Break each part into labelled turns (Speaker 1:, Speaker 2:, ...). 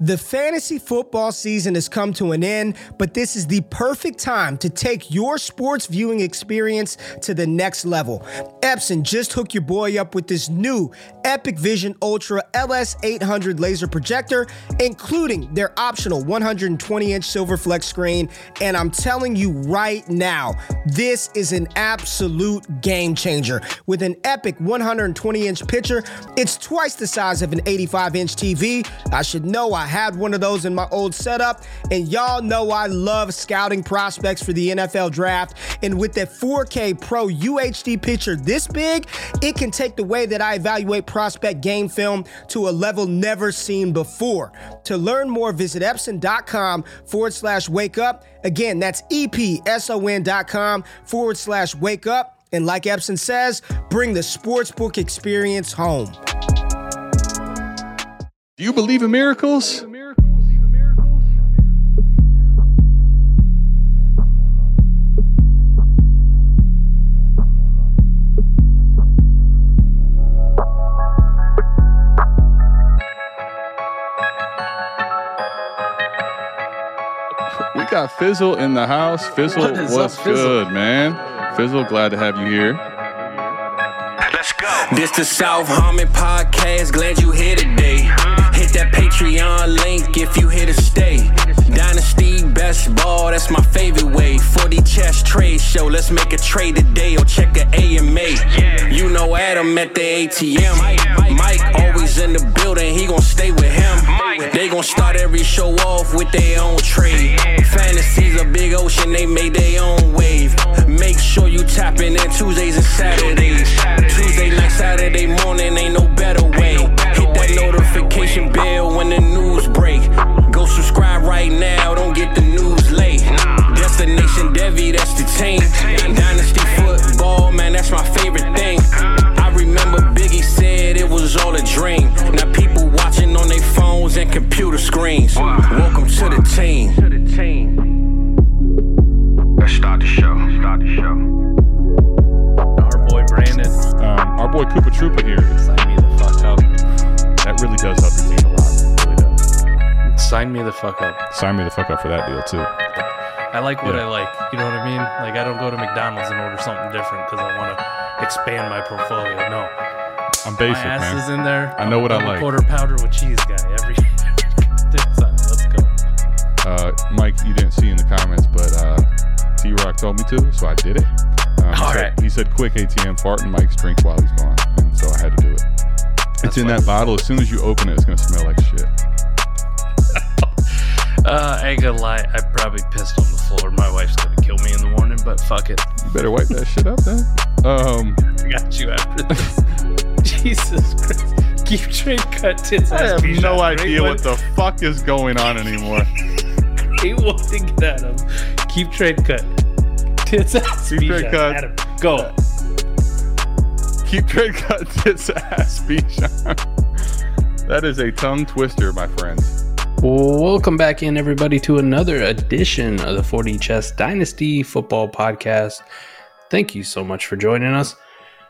Speaker 1: The fantasy football season has come to an end, but this is the perfect time to take your sports viewing experience to the next level. Epson just hooked your boy up with this new EpiqVision Ultra LS800 laser projector, including their optional 120 inch silver flex screen. And I'm telling you right now, this is an absolute game changer. With an epic 120 inch picture, it's twice the size of an 85 inch TV. I should know I had one of those in my old setup, and y'all know I love scouting prospects for the NFL draft. And with that 4K Pro UHD picture this big, it can take the way that I evaluate prospect game film to a level never seen before. To learn more, visit Epson.com forward slash wake up. Again, that's EPSON.com forward slash wake up. And like Epson says, bring the sportsbook experience home.
Speaker 2: Do you believe in miracles? We got Fizzle in the house. Fizzle,
Speaker 3: What
Speaker 2: what's
Speaker 3: up, Fizzle?
Speaker 2: good, man? Fizzle, glad to have you here.
Speaker 3: This the South Harmon podcast. Glad you here today. That Patreon link if you here to stay. Dynasty best ball, that's my favorite way. 4D Chess trade show, let's make a trade today or check a AMA. You know Adam at the ATM. Mike always in the building, he gon' stay with him. They gon' start every show off with their own trade. Fantasies a big ocean, they made their own wave. Make sure you tapping in Tuesdays and Saturdays. Tuesday night, Saturday morning, ain't no better notification bell when the news
Speaker 4: Sign me the fuck up
Speaker 2: for that deal too.
Speaker 4: I like what
Speaker 2: Yeah.
Speaker 4: I like. You know what I mean? Like I don't go to McDonald's and order something different because I want to expand my portfolio. No,
Speaker 2: I'm basic,
Speaker 4: my ass
Speaker 2: man.
Speaker 4: is in there.
Speaker 2: I know what I
Speaker 4: I'm a
Speaker 2: like.
Speaker 4: Quarter pounder with cheese guy every. time. Let's go.
Speaker 2: Uh, Mike, you didn't see in the comments, but uh, T Rock told me to, so I did it. Um, he,
Speaker 4: All
Speaker 2: said, he said, "Quick ATM fart and Mike's drink while he's gone," and so I had to do it. it's in that bottle. As soon as you open it, it's gonna smell like shit.
Speaker 4: Uh, I ain't gonna lie. I probably pissed on the floor. My wife's gonna kill me in the morning, but fuck it.
Speaker 2: You better wipe that shit up, then. Um,
Speaker 4: I got you after this. Jesus Christ. Keep trade cut tits.
Speaker 2: I have no idea what the fuck is going on anymore.
Speaker 4: He wanted to get at him. Keep trade cut. Tits ass.
Speaker 2: Keep trade
Speaker 4: Bijan.
Speaker 2: cut.
Speaker 4: Him. Go.
Speaker 2: Keep trade cut tits ass Bijan. That is a tongue twister, my friends.
Speaker 4: Welcome back in, everybody, to another edition of the 4D Chess Dynasty Football Podcast. Thank you so much for joining us.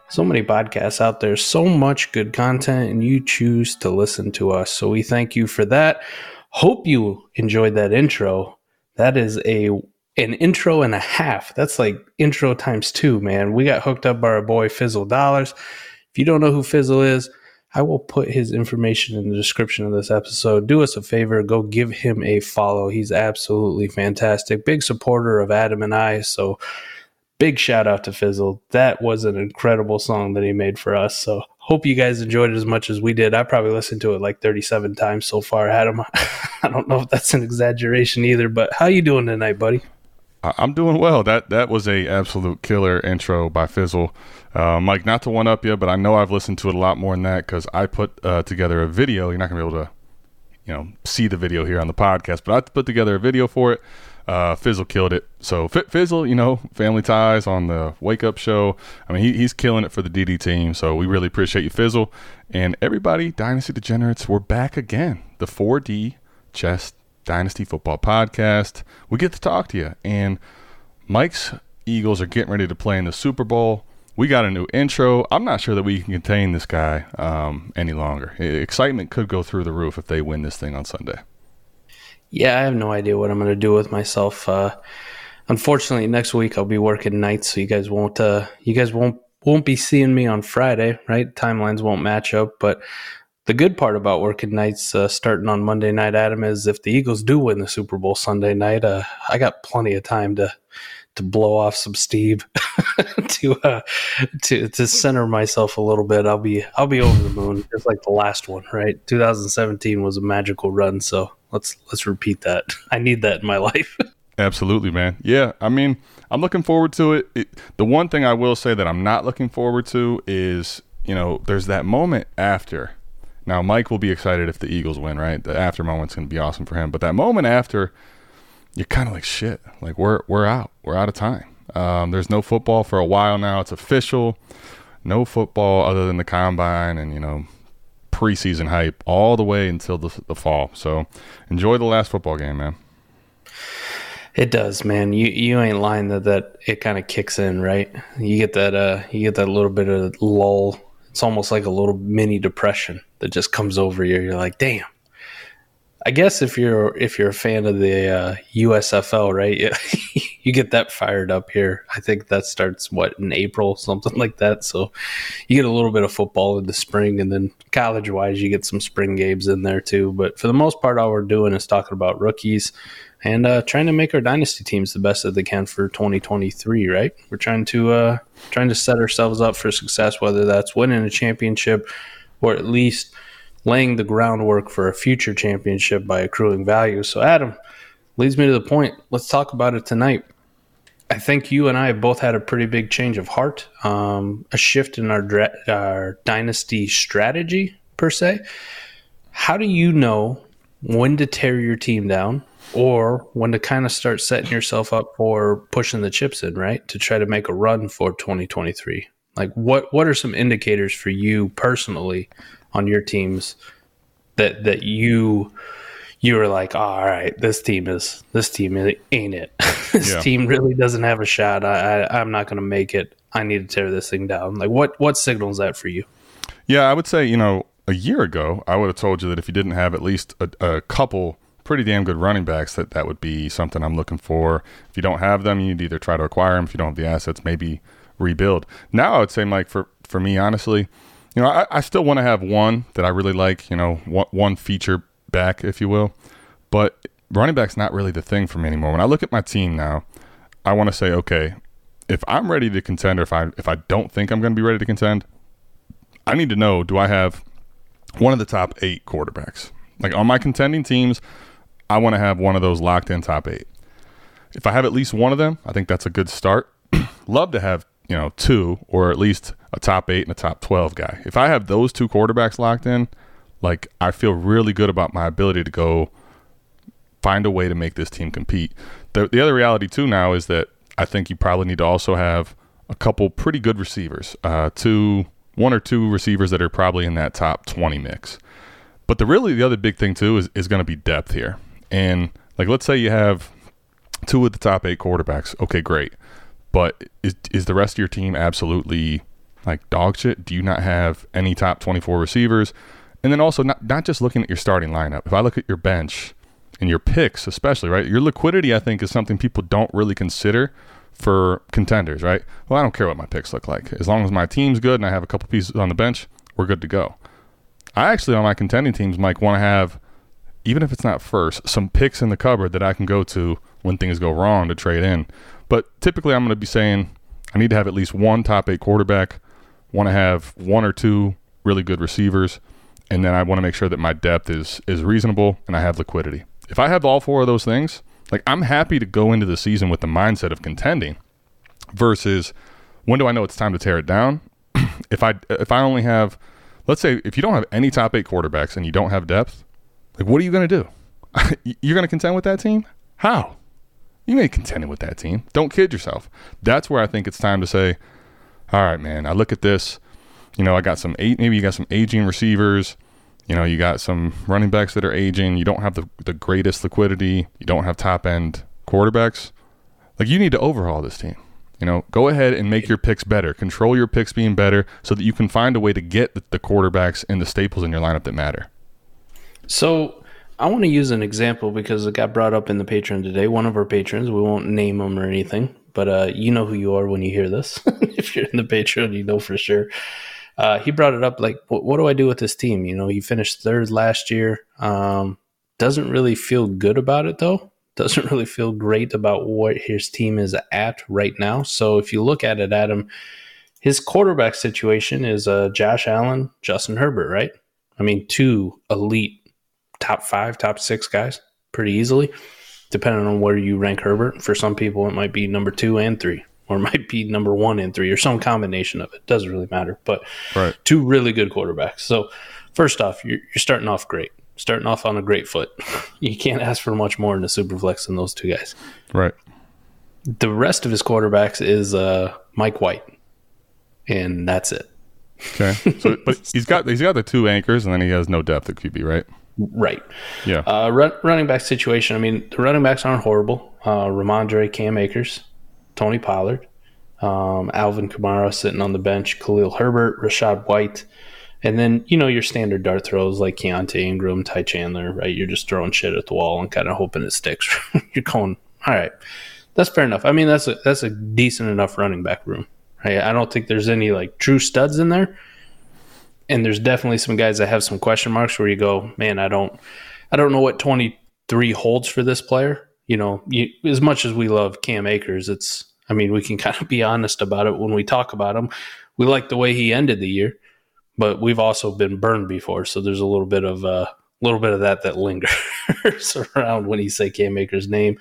Speaker 4: So many podcasts out there, so much good content, and you choose to listen to us. So we thank you for that. Hope you enjoyed that intro. That is a an intro and a half. That's like intro times two, man. We got hooked up by our boy Fizzle Dollars. If you don't know who Fizzle is, I will put his information in the description of this episode. Do us a favor, go give him a follow. He's absolutely fantastic. Big supporter of Adam and I. So big shout out to Fizzle. That was an incredible song that he made for us. So hope you guys enjoyed it as much as we did. I probably listened to it like 37 times so far, Adam. I don't know if that's an exaggeration either, but how you doing tonight, buddy?
Speaker 2: I'm doing well. That that was a absolute killer intro by Fizzle. Uh, Mike, not to one up you, but I know I've listened to it a lot more than that because I put uh, together a video. You're not gonna be able to, you know, see the video here on the podcast, but I put together a video for it. Uh, Fizzle killed it. So F- Fizzle, you know, Family Ties on the Wake Up Show. I mean, he, he's killing it for the DD team. So we really appreciate you, Fizzle, and everybody. Dynasty Degenerates, we're back again. The 4D Chess Dynasty Football Podcast. We get to talk to you, and Mike's Eagles are getting ready to play in the Super Bowl. We got a new intro. I'm not sure that we can contain this guy um, any longer. Excitement could go through the roof if they win this thing on Sunday.
Speaker 4: Yeah, I have no idea what I'm going to do with myself. Uh, unfortunately, next week I'll be working nights, so you guys won't uh, you guys won't won't be seeing me on Friday, right? Timelines won't match up, but the good part about working nights uh, starting on Monday night, Adam, is if the Eagles do win the Super Bowl Sunday night, uh, I got plenty of time to to blow off some steam to uh, to to center myself a little bit. I'll be I'll be over the moon, just like the last one, right? 2017 was a magical run, so let's let's repeat that. I need that in my life.
Speaker 2: Absolutely, man. Yeah, I mean, I'm looking forward to it. it. The one thing I will say that I'm not looking forward to is, you know, there's that moment after. Now, Mike will be excited if the Eagles win, right? The after moment's going to be awesome for him. But that moment after, you're kind of like shit. Like we're we're out. We're out of time. Um, there's no football for a while now. It's official. No football other than the combine and you know preseason hype all the way until the, the fall. So enjoy the last football game, man.
Speaker 4: It does, man. You you ain't lying that that it kind of kicks in, right? You get that uh you get that little bit of lull. It's almost like a little mini depression that just comes over you. You're like, damn. I guess if you're if you're a fan of the uh, USFL, right, you get that fired up here. I think that starts what in April, something like that. So you get a little bit of football in the spring, and then college wise, you get some spring games in there too. But for the most part, all we're doing is talking about rookies and uh, trying to make our dynasty teams the best that they can for 2023. Right? We're trying to uh, trying to set ourselves up for success, whether that's winning a championship or at least laying the groundwork for a future championship by accruing value. So, Adam leads me to the point. Let's talk about it tonight. I think you and I have both had a pretty big change of heart, um, a shift in our, our dynasty strategy, per se. How do you know when to tear your team down or when to kind of start setting yourself up for pushing the chips in, right? To try to make a run for 2023? Like, what, what are some indicators for you personally on your teams that, that you you were like, oh, all right, this team is this team ain't it. this yeah. team really doesn't have a shot. I, I I'm not going to make it. I need to tear this thing down. Like, what what signals that for you?
Speaker 2: Yeah, I would say you know a year ago I would have told you that if you didn't have at least a, a couple pretty damn good running backs, that that would be something I'm looking for. If you don't have them, you need to either try to acquire them. If you don't have the assets, maybe rebuild. Now I would say, Mike, for for me, honestly, you know, I, I still want to have one that I really like. You know, one, one feature back, if you will. But running back's not really the thing for me anymore. When I look at my team now, I want to say, okay, if I'm ready to contend, or if I if I don't think I'm going to be ready to contend, I need to know: do I have one of the top eight quarterbacks? Like on my contending teams, I want to have one of those locked in top eight. If I have at least one of them, I think that's a good start. Love to have you know two or at least a top eight and a top twelve guy. If I have those two quarterbacks locked in, like I feel really good about my ability to go find a way to make this team compete. The, the other reality too now is that I think you probably need to also have a couple pretty good receivers, uh, two, one or two receivers that are probably in that top 20 mix. But the really the other big thing too is, is going to be depth here. And like, let's say you have two of the top eight quarterbacks. Okay, great. But is, is the rest of your team absolutely like dog shit? Do you not have any top 24 receivers? And then also not, not just looking at your starting lineup. If I look at your bench and your picks, especially, right? Your liquidity, I think, is something people don't really consider for contenders, right? Well, I don't care what my picks look like. As long as my team's good and I have a couple pieces on the bench, we're good to go. I actually, on my contending teams, Mike, want to have, even if it's not first, some picks in the cupboard that I can go to when things go wrong to trade in. But typically, I'm going to be saying I need to have at least one top eight quarterback, want to have one or two really good receivers, and then I want to make sure that my depth is is reasonable and I have liquidity if I have all four of those things, like I'm happy to go into the season with the mindset of contending versus when do I know it's time to tear it down? if I if I only have let's say if you don't have any top 8 quarterbacks and you don't have depth, like what are you going to do? You're going to contend with that team? How? You ain't contending with that team. Don't kid yourself. That's where I think it's time to say, all right, man, I look at this, you know, I got some eight maybe you got some aging receivers, you know, you got some running backs that are aging. You don't have the, the greatest liquidity. You don't have top end quarterbacks. Like, you need to overhaul this team. You know, go ahead and make your picks better. Control your picks being better so that you can find a way to get the, the quarterbacks and the staples in your lineup that matter.
Speaker 4: So, I want to use an example because it got brought up in the Patreon today. One of our patrons, we won't name them or anything, but uh, you know who you are when you hear this. if you're in the Patreon, you know for sure. Uh, he brought it up like, what, what, do I do with this team? You know, he finished third last year. Um, doesn't really feel good about it though. Doesn't really feel great about what his team is at right now. So if you look at it, Adam, his quarterback situation is uh, Josh Allen, Justin Herbert, right? I mean, two elite top five, top six guys pretty easily, depending on where you rank Herbert. For some people, it might be number two and three, or it might be number one and three, or some combination of it. Doesn't really matter. But right. two really good quarterbacks. So, first off, you're, you're starting off great. Starting off on a great foot. You can't ask for much more in a super flex than those two guys.
Speaker 2: Right.
Speaker 4: The rest of his quarterbacks is uh, Mike White, and that's it.
Speaker 2: Okay. So, but he's got he's got the two anchors, and then he has no depth at QB, right?
Speaker 4: Right.
Speaker 2: Yeah.
Speaker 4: Uh, run, running back situation. I mean, the running backs aren't horrible. Uh, Rhamondre, Cam Akers, Tony Pollard, um, Alvin Kamara sitting on the bench, Khalil Herbert, Rachaad White, and then you know your standard dart throws like Keaontay Ingram, Ty Chandler. Right. You're just throwing shit at the wall and kind of hoping it sticks. You're going, all right. That's fair enough. I mean, that's a that's a decent enough running back room. Right? I don't think there's any like true studs in there and there's definitely some guys that have some question marks where you go, man, I don't, I don't know what 23 holds for this player. You know, you, as much as we love Cam Akers, it's, I mean, we can kind of be honest about it when we talk about him. We like the way he ended the year, but we've also been burned before, so there's a little bit of a uh, little bit of that that lingers around when you say Cam Akers' name.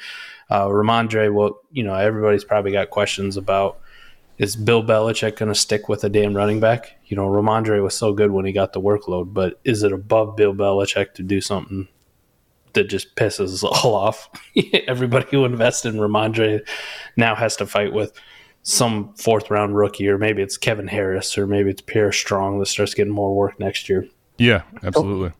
Speaker 4: Uh, Rhamondre, well, you know, everybody's probably got questions about is Bill Belichick going to stick with a damn running back? You know, Rhamondre was so good when he got the workload, but is it above Bill Belichick to do something that just pisses us all off? Everybody who invested in Rhamondre now has to fight with some fourth round rookie, or maybe it's Kevin Harris, or maybe it's Pierre Strong that starts getting more work next year.
Speaker 2: Yeah, absolutely.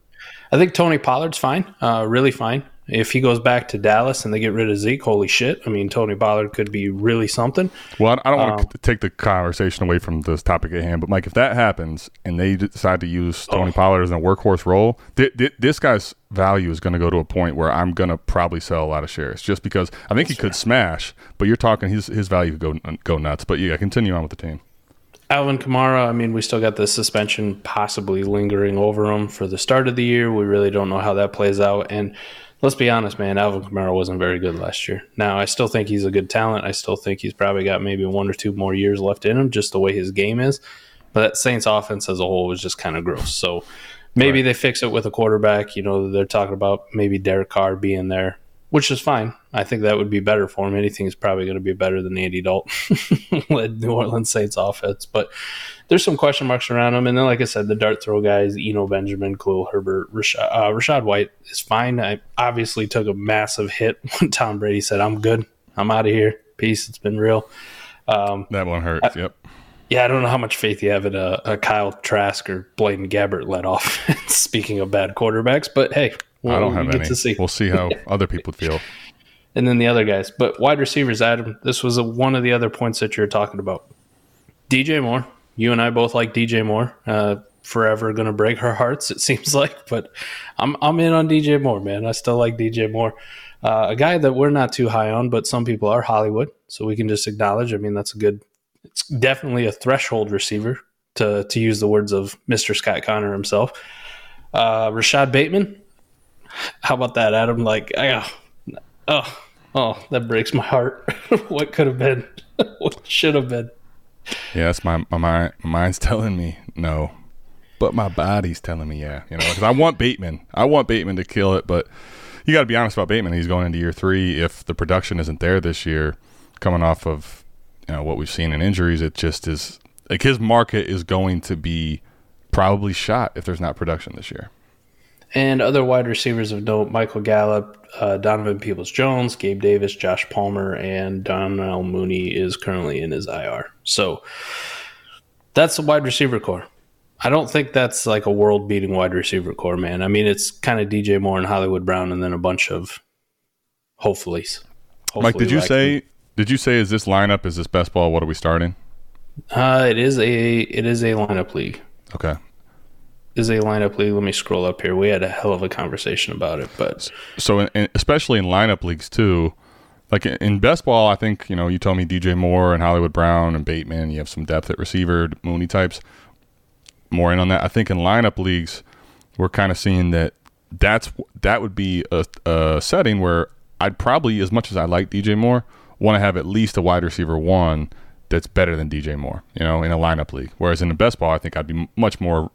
Speaker 4: I think Tony Pollard's fine, uh, really fine. If he goes back to Dallas and they get rid of Zeke, holy shit! I mean, Tony Pollard could be really something.
Speaker 2: Well, I don't want um, to take the conversation away from this topic at hand, but Mike, if that happens and they decide to use Tony oh. Pollard as a workhorse role, th- th- this guy's value is going to go to a point where I'm going to probably sell a lot of shares just because I think he could smash, but you're talking his his value could go go nuts. But yeah, continue on with the team.
Speaker 4: Alvin Kamara, I mean, we still got the suspension possibly lingering over him for the start of the year. We really don't know how that plays out. And let's be honest, man, Alvin Kamara wasn't very good last year. Now, I still think he's a good talent. I still think he's probably got maybe one or two more years left in him, just the way his game is. But that Saints offense as a whole was just kind of gross. So maybe right. they fix it with a quarterback. You know, they're talking about maybe Derek Carr being there, which is fine. I think that would be better for him. Anything is probably going to be better than Andy Dalton led New Orleans Saints offense. But there's some question marks around him. And then, like I said, the dart throw guys, Eno Benjamin, Khalil Herbert, Rachaad, uh, Rachaad White is fine. I obviously took a massive hit when Tom Brady said, I'm good. I'm out of here. Peace. It's been real.
Speaker 2: Um, that one hurts. I, yep.
Speaker 4: Yeah, I don't know how much faith you have in a, a Kyle Trask or Blaine Gabbert let off. Speaking of bad quarterbacks, but hey,
Speaker 2: we'll, I don't have any. See. We'll see how other people feel.
Speaker 4: And then the other guys, but wide receivers, Adam. This was a, one of the other points that you're talking about. DJ Moore, you and I both like DJ Moore. Uh, forever going to break our hearts, it seems like. But I'm I'm in on DJ Moore, man. I still like DJ Moore. Uh, a guy that we're not too high on, but some people are Hollywood, so we can just acknowledge. I mean, that's a good. It's definitely a threshold receiver to to use the words of Mr. Scott Connor himself. Uh, Rashod Bateman. How about that, Adam? Like, oh, oh, oh that breaks my heart. what could have been? what should have been?
Speaker 2: Yes, my my my mind's telling me no, but my body's telling me yeah. You know, because I want Bateman. I want Bateman to kill it, but you got to be honest about Bateman. He's going into year three. If the production isn't there this year, coming off of you know what we've seen in injuries, it just is like his market is going to be probably shot if there's not production this year.
Speaker 4: And other wide receivers of note: Michael Gallup, uh, Donovan Peoples Jones, Gabe Davis, Josh Palmer, and Darnell Mooney is currently in his IR. So that's the wide receiver corps. I don't think that's like a world beating wide receiver corps, man. I mean, it's kind of DJ Moore and Hollywood Brown, and then a bunch of hopefullys.
Speaker 2: Hopefully Mike, did you say? Did you say is this lineup? Is this best ball? What are we starting?
Speaker 4: Uh, it is a it is a lineup league.
Speaker 2: Okay.
Speaker 4: Is a lineup league. Let me scroll up here. We had a hell of a conversation about it, but
Speaker 2: So, in, in, especially in lineup leagues too, like in- best ball, I think you know you told me DJ Moore and Hollywood Brown and Bateman. You have some depth at receiver, Mooney types. More in on that. I think in lineup leagues, we're kind of seeing that that's that would be a, a setting where I'd probably, as much as I like DJ Moore, want to have at least a wide receiver one that's better than DJ Moore. You know, in a lineup league. Whereas in the best ball, I think I'd be much more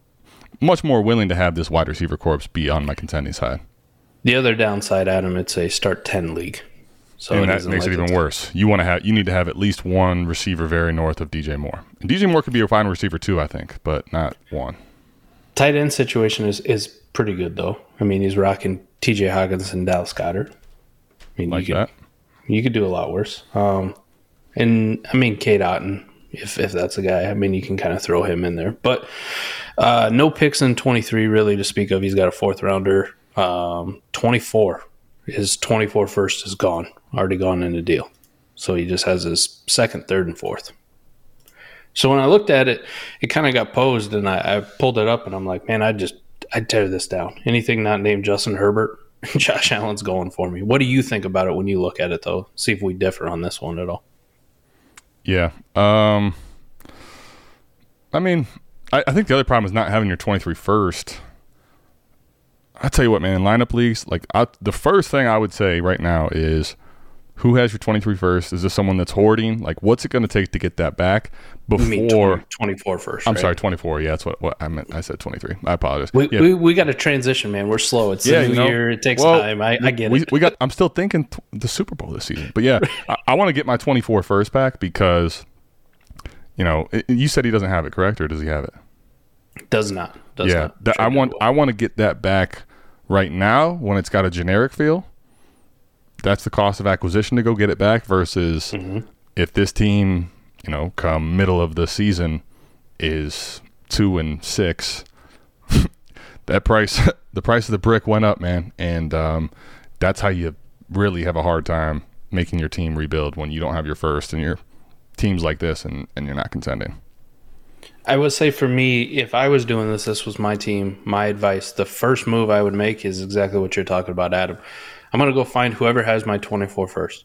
Speaker 2: much more willing to have this wide receiver corps be on my contending side.
Speaker 4: the other downside, Adam, it's a start ten league, so
Speaker 2: and
Speaker 4: it
Speaker 2: that makes
Speaker 4: like
Speaker 2: it even worse. You want to have you need to have at least one receiver very north of DJ Moore. And DJ Moore could be your final receiver too, I think, but not one.
Speaker 4: Tight end situation is is pretty good though. I mean, he's rocking T.J. Hockenson and Dallas Goedert. I mean,
Speaker 2: Like
Speaker 4: you could
Speaker 2: that.
Speaker 4: you could do a lot worse. Um, and I mean, Cade Otton, if if that's a guy, I mean, you can kind of throw him in there. But uh, no picks in twenty three really to speak of. He's got a fourth rounder. Um, twenty four, his 24 first is gone, already gone in a deal. So he just has his second, third, and fourth. So when I looked at it, it kind of got posed, and I, I pulled it up, and I'm like, man, I just I'd tear this down. Anything not named Justin Herbert, Josh Allen's going for me. What do you think about it when you look at it, though? See if we differ on this one at all.
Speaker 2: Yeah. Um I mean, I, I think the other problem is not having your 23 first. I tell you what, man, in lineup leagues, like I, the first thing I would say right now is who has your 23 first? Is this someone that's hoarding? Like, what's it going to take to get that back before?
Speaker 4: 20, 24 first.
Speaker 2: I'm
Speaker 4: right?
Speaker 2: sorry, 24. Yeah, that's what, what I meant. I said 23. I apologize.
Speaker 4: We,
Speaker 2: yeah.
Speaker 4: we, we got to transition, man. We're slow. It's
Speaker 2: Yeah,
Speaker 4: a new
Speaker 2: you know,
Speaker 4: year. It takes
Speaker 2: well,
Speaker 4: time. I, I get
Speaker 2: we,
Speaker 4: it.
Speaker 2: we got. I'm still thinking t- the Super Bowl this season, but yeah, I, I want to get my 24 first back because, you know, it, you said he doesn't have it, correct, or does he have it?
Speaker 4: Does not. Does
Speaker 2: yeah,
Speaker 4: not.
Speaker 2: that- I want. I want to get that back right now when it's got a generic feel. That's the cost of acquisition to go get it back versus
Speaker 4: Mm-hmm.
Speaker 2: if this team, you know, come middle of the season is two and six. that price, the price of the brick went up, man, and um, that's how you really have a hard time making your team rebuild when you don't have your first and your teams like this and, and you're not contending.
Speaker 4: I would say for me, if I was doing this, this was my team, my advice. The first move I would make is exactly what you're talking about, Adam. I'm going to go find whoever has my 24 first,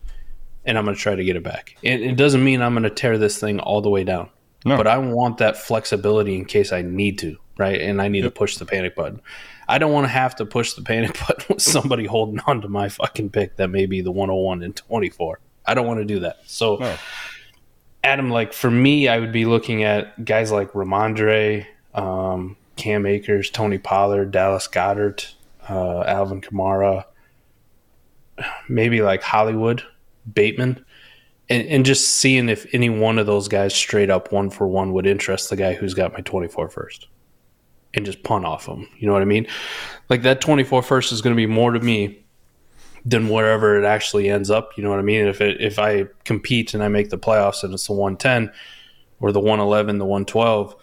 Speaker 4: and I'm going to try to get it back. It, it doesn't mean I'm going to tear this thing all the way down,
Speaker 2: No.
Speaker 4: but I want that flexibility in case I need to, right? And I need to push the panic button. I don't want to have to push the panic button with somebody holding on to my fucking pick that may be the 101 and 24. I don't want to do that. So.
Speaker 2: No.
Speaker 4: Adam, like for me, I would be looking at guys like Rhamondre, um, Cam Akers, Tony Pollard, Dallas Goedert, uh, Alvin Kamara, maybe like Hollywood, Bateman, and, and just seeing if any one of those guys straight up one for one would interest the guy who's got my 24 first and just punt off him. You know what I mean? Like that 24 first is going to be more to me than wherever it actually ends up. You know what I mean? If it if I compete and I make the playoffs and it's the 110 or the 111, the 112,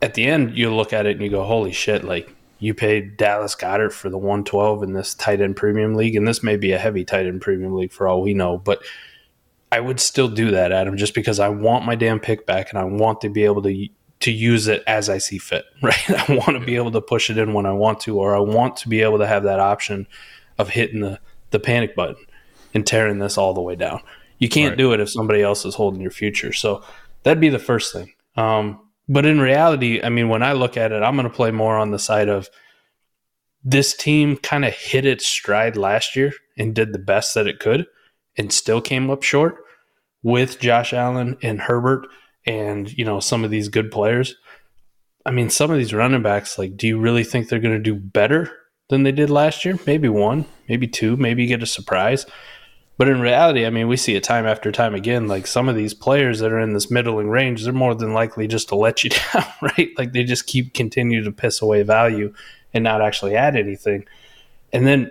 Speaker 4: at the end you look at it and you go, "Holy shit!" Like you paid Dallas Goedert for the 112 in this tight end premium league, and this may be a heavy tight end premium league for all we know, but I would still do that, Adam, just because I want my damn pick back and I want to be able to to use it as I see fit. Right? I want to be able to push it in when I want to, or I want to be able to have that option of hitting the the panic button and tearing this all the way down. You can't
Speaker 2: Right.
Speaker 4: do it if somebody else is holding your future. So that'd be the first thing. Um, but in reality, I mean, when I look at it, I'm going to play more on the side of this team kind of hit its stride last year and did the best that it could and still came up short with Josh Allen and Herbert and, you know, some of these good players. I mean, some of these running backs, like, do you really think they're going to do better than they did last year? Maybe one, maybe two, maybe you get a surprise. But in reality, I mean, we see it time after time again. Like some of these players that are in this middling range, they're more than likely just to let you down, right? Like they just keep continue to piss away value and not actually add anything. And then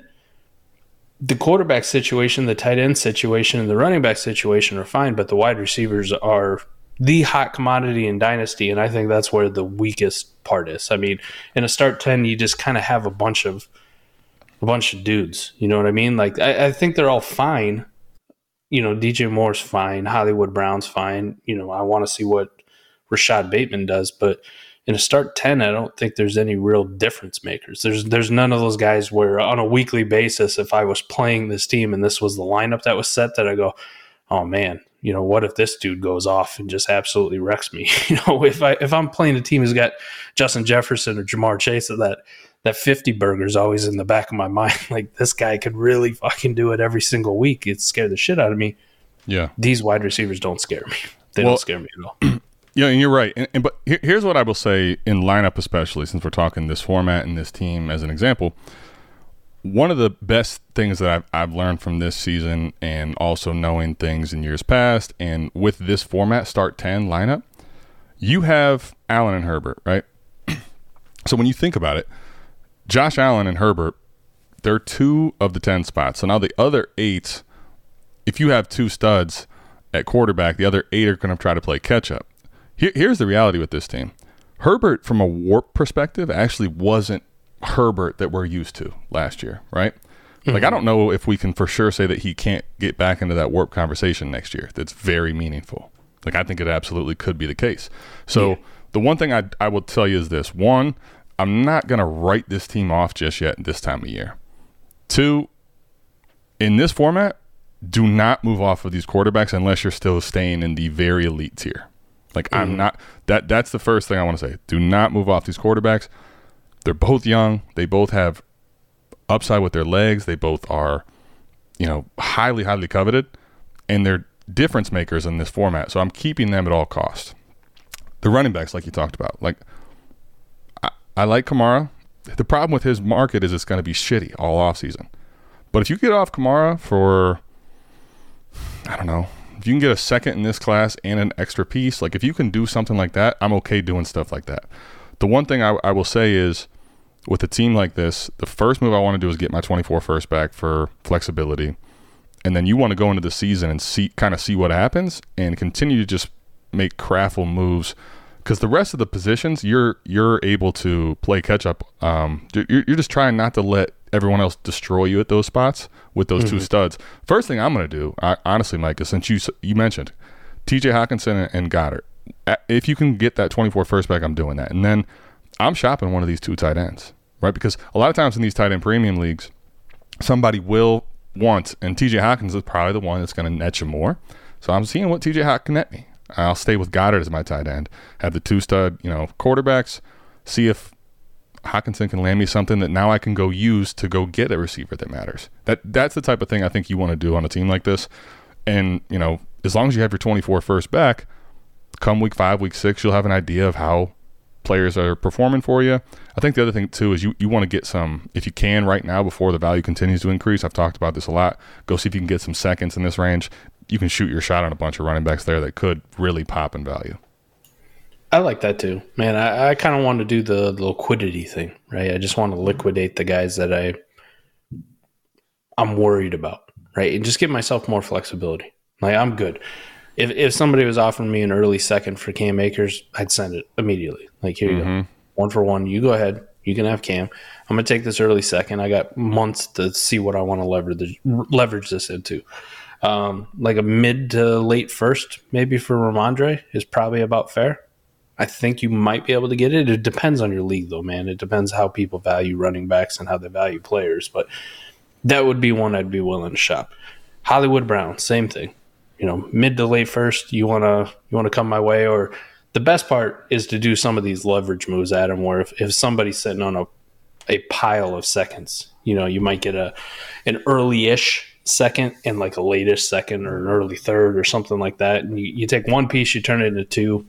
Speaker 4: the quarterback situation, the tight end situation, and the running back situation are fine, but the wide receivers are the hot commodity in dynasty, and I think that's where the weakest part is. I mean, in a start ten, you just kind of have a bunch of a bunch of dudes. You know what I mean? Like I, I think they're all fine. You know, DJ Moore's fine, Hollywood Brown's fine. You know, I want to see what Rashod Bateman does, but in a start 10 i don't think there's any real difference makers there's there's none of those guys where on a weekly basis if i was playing this team and this was the lineup that was set that i go oh man you know what if this dude goes off and just absolutely wrecks me you know if i if i'm playing a team who's got justin jefferson or Ja'Marr chase that that 50 burger is always in the back of my mind like this guy could really fucking do it every single week it scared the shit out of me
Speaker 2: Yeah.
Speaker 4: these wide receivers don't scare me they
Speaker 2: Well-
Speaker 4: don't scare me at all
Speaker 2: Yeah, and you're right. And, and but here, here's what I will say in lineup, especially since we're talking this format and this team as an example. One of the best things that I've, I've learned from this season, and also knowing things in years past, and with this format, start ten lineup, you have Allen and Herbert, right? so when you think about it, Josh Allen and Herbert, they're two of the ten spots. So now the other eight, if you have two studs at quarterback, the other eight are going to try to play catch up. Here, here's the reality with this team Herbert, from a warp perspective, actually wasn't Herbert that we're used to last year, right? Like, I mm-hmm. don't know if we can for sure say that he can't get back into that warp conversation next year. That's very meaningful. Like, I think it absolutely could be the case. So, the one thing I, I will tell you is this one, I'm not going to write this team off just yet this time of year. Two, in this format, do not move off of these quarterbacks unless you're still staying in the very elite tier. Like I'm mm-hmm. not that that's the first thing I want to say. Do not move off these quarterbacks. They're both young. They both have upside with their legs. They both are, you know, highly, highly coveted. And they're difference makers in this format. So I'm keeping them at all costs. The running backs, like you talked about, like I, like Kamara. The problem with his market is it's going to be shitty all offseason. But if you get off Kamara for I don't know. If you can get a second in this class and an extra piece, like if you can do something like that, I'm okay doing stuff like that. The one thing I, I will say is with a team like this, the first move I want to do is get my 24 first back for flexibility. And then you want to go into the season and see kind of see what happens and continue to just make craftful moves because the rest of the positions you're you're able to play catch up. Um, you're, you're just trying not to let everyone else destroy you at those spots with those two studs. First thing I'm going to do, I, honestly, Mike, is since you you mentioned T.J. Hockenson and, and Goedert, if you can get that 24 first back, I'm doing that, and then I'm shopping one of these two tight ends, right? Because a lot of times in these tight end premium leagues, somebody will want, and TJ Hockenson is probably the one that's going to net you more. So I'm seeing what TJ Hawk can net me. I'll stay with Goedert as my tight end. Have the two stud, you know, quarterbacks. See if Hockenson can land me something that now I can go use to go get a receiver that matters. That that's the type of thing I think you want to do on a team like this. And you know, as long as you have your 24 first back, come week five, week six, you'll have an idea of how players are performing for you. I think the other thing too is you, you want to get some if you can right now before the value continues to increase. I've talked about this a lot. Go see if you can get some seconds in this range. You can shoot your shot on a bunch of running backs there that could really pop in value.
Speaker 4: I like that too, man. I, I kind of want to do the, the liquidity thing, right? I just want to liquidate the guys that I I'm worried about, right, and just give myself more flexibility. Like I'm good. If if somebody was offering me an early second for Cam Akers, I'd send it immediately. Like here you go, mm-hmm. one for one. You go ahead. You can have Cam. I'm gonna take this early second. I got months to see what I want to leverage leverage this into. Um, like a mid to late first, maybe for Rhamondre is probably about fair. I think you might be able to get it. It depends on your league, though, man. It depends how people value running backs and how they value players. But that would be one I'd be willing to shop. Hollywood Brown, same thing. You know, mid to late first, you wanna you wanna come my way. Or the best part is to do some of these leverage moves, Adam, where if, if somebody's sitting on a a pile of seconds, you know, you might get a an early-ish second and like a late-ish second or an early third or something like that. And you, you take one piece, you turn it into two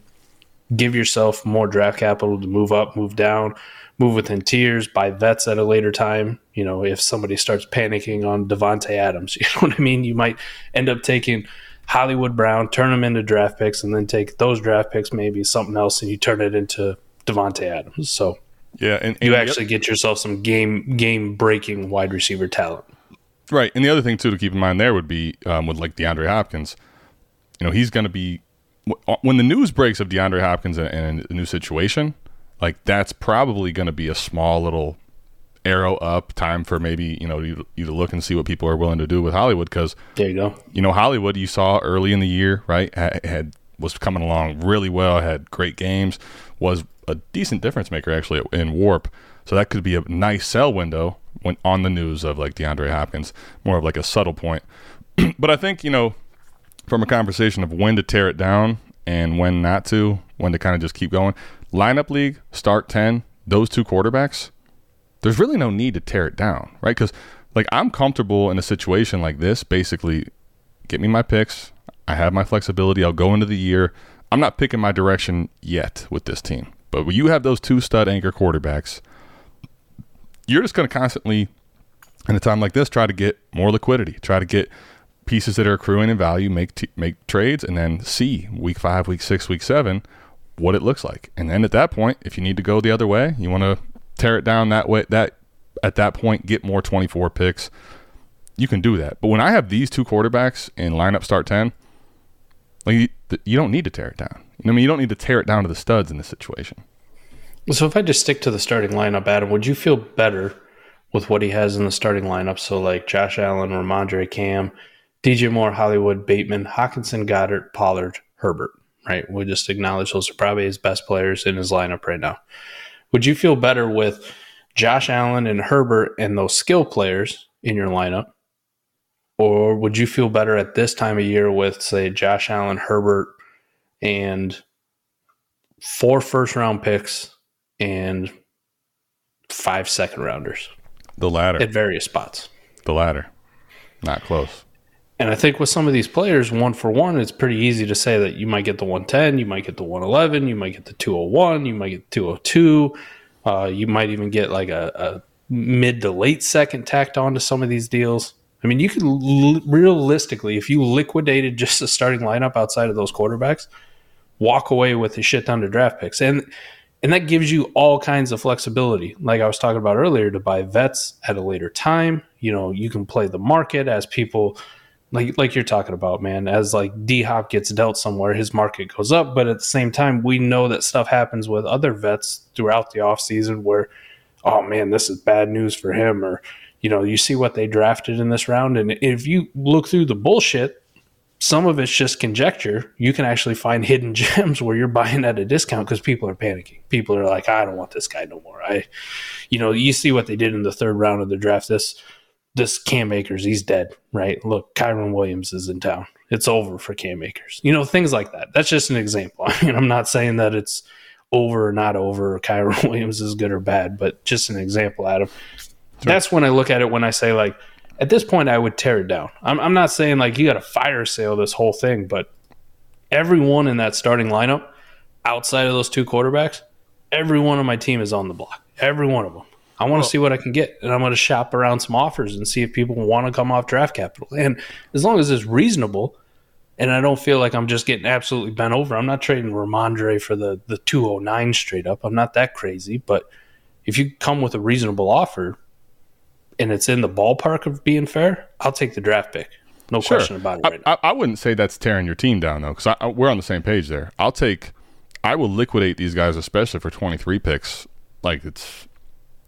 Speaker 4: give yourself more draft capital to move up, move down, move within tiers, buy vets at a later time. You know, if somebody starts panicking on Davante Adams, you know what I mean? You might end up taking Hollywood Brown, turn them into draft picks, and then take those draft picks, maybe something else, and you turn it into Davante Adams. So
Speaker 2: Yeah, and, and
Speaker 4: you actually get yourself some game game breaking wide receiver talent.
Speaker 2: Right, and the other thing too to keep in mind there would be um, with like DeAndre Hopkins. You know, he's going to be when the news breaks of DeAndre Hopkins in, in a new situation. Like that's probably going to be a small little arrow up time for maybe you know you, you to look and see what people are willing to do with Hollywood because
Speaker 4: There you go.
Speaker 2: you know Hollywood you saw early in the year right had, had was coming along really well had great games was a decent difference maker actually in WARP. So that could be a nice sell window when on the news of like DeAndre Hopkins, more of like a subtle point. but I think you know, from a conversation of when to tear it down and when not to, when to kind of just keep going. Lineup league, start ten, those two quarterbacks. There's really no need to tear it down, right? Because like I'm comfortable in a situation like this. Basically, get me my picks. I have my flexibility. I'll go into the year. I'm not picking my direction yet with this team. But when you have those two stud anchor quarterbacks, you're just going to constantly, in a time like this, try to get more liquidity, try to get pieces that are accruing in value, make t- make trades, and then see week five, week six, week seven what it looks like. And then at that point, if you need to go the other way, you want to tear it down that way. That at that point, get more 24 picks. You can do that. But when I have these two quarterbacks in lineup start 10, like you, you don't need to tear it down. I mean, you don't need to tear it down to the studs in this situation.
Speaker 4: So if I just stick to the starting lineup, Adam, would you feel better with what he has in the starting lineup? So like Josh Allen, Rhamondre, Cam, DJ Moore, Hollywood, Bateman, Hockenson, Goedert, Pollard, Herbert. Right? We just acknowledge those are probably his best players in his lineup right now. Would you feel better with Josh Allen and Herbert and those skill players in your lineup? Or would you feel better at this time of year with, say, Josh Allen, Herbert, and four first round picks and five second rounders
Speaker 2: The latter.
Speaker 4: at various spots?
Speaker 2: the latter. Not close.
Speaker 4: And I think with some of these players, one for one, it's pretty easy to say that you might get the 110, you might get the 111, you might get the 201, you might get 202. Uh, you might even get like a, a mid to late second tacked onto some of these deals. I mean, you could l- realistically, if you liquidated just the starting lineup outside of those quarterbacks, walk away with a shit ton of draft picks, and and that gives you all kinds of flexibility. Like I was talking about earlier, to buy vets at a later time. You know, you can play the market as people like like you're talking about, man. As like D Hop gets dealt somewhere, his market goes up. But at the same time, we know that stuff happens with other vets throughout the offseason where, oh man, this is bad news for him, or you know, you see what they drafted in this round, and if you look through the bullshit, some of it's just conjecture. You can actually find hidden gems where you're buying at a discount because people are panicking. People are like, I don't want this guy no more. I, you know, you see what they did in the third round of the draft. This this Cam Akers, he's dead, right? Look, Kyren Williams is in town. It's over for Cam Akers. You know, things like that. That's just an example. I mean, I'm not saying that it's over or not over, or Kyren Williams is good or bad, but just an example, Adam. That's when I look at it when I say, like, at this point, I would tear it down. I'm, I'm not saying, like, you got to fire sale this whole thing, but everyone in that starting lineup, outside of those two quarterbacks, everyone on my team is on the block. Every one of them. I want to see what I can get, and I'm going to shop around some offers and see if people want to come off draft capital. And as long as it's reasonable, and I don't feel like I'm just getting absolutely bent over, I'm not trading Rhamondre for the the 209 straight up. I'm not that crazy, but if you come with a reasonable offer and it's in the ballpark of being fair, I'll take the draft pick. No question about it.
Speaker 2: I,
Speaker 4: Right now.
Speaker 2: I, I wouldn't say that's tearing your team down though, because we're on the same page there. I'll take, I will liquidate these guys, especially for 23 picks. Like it's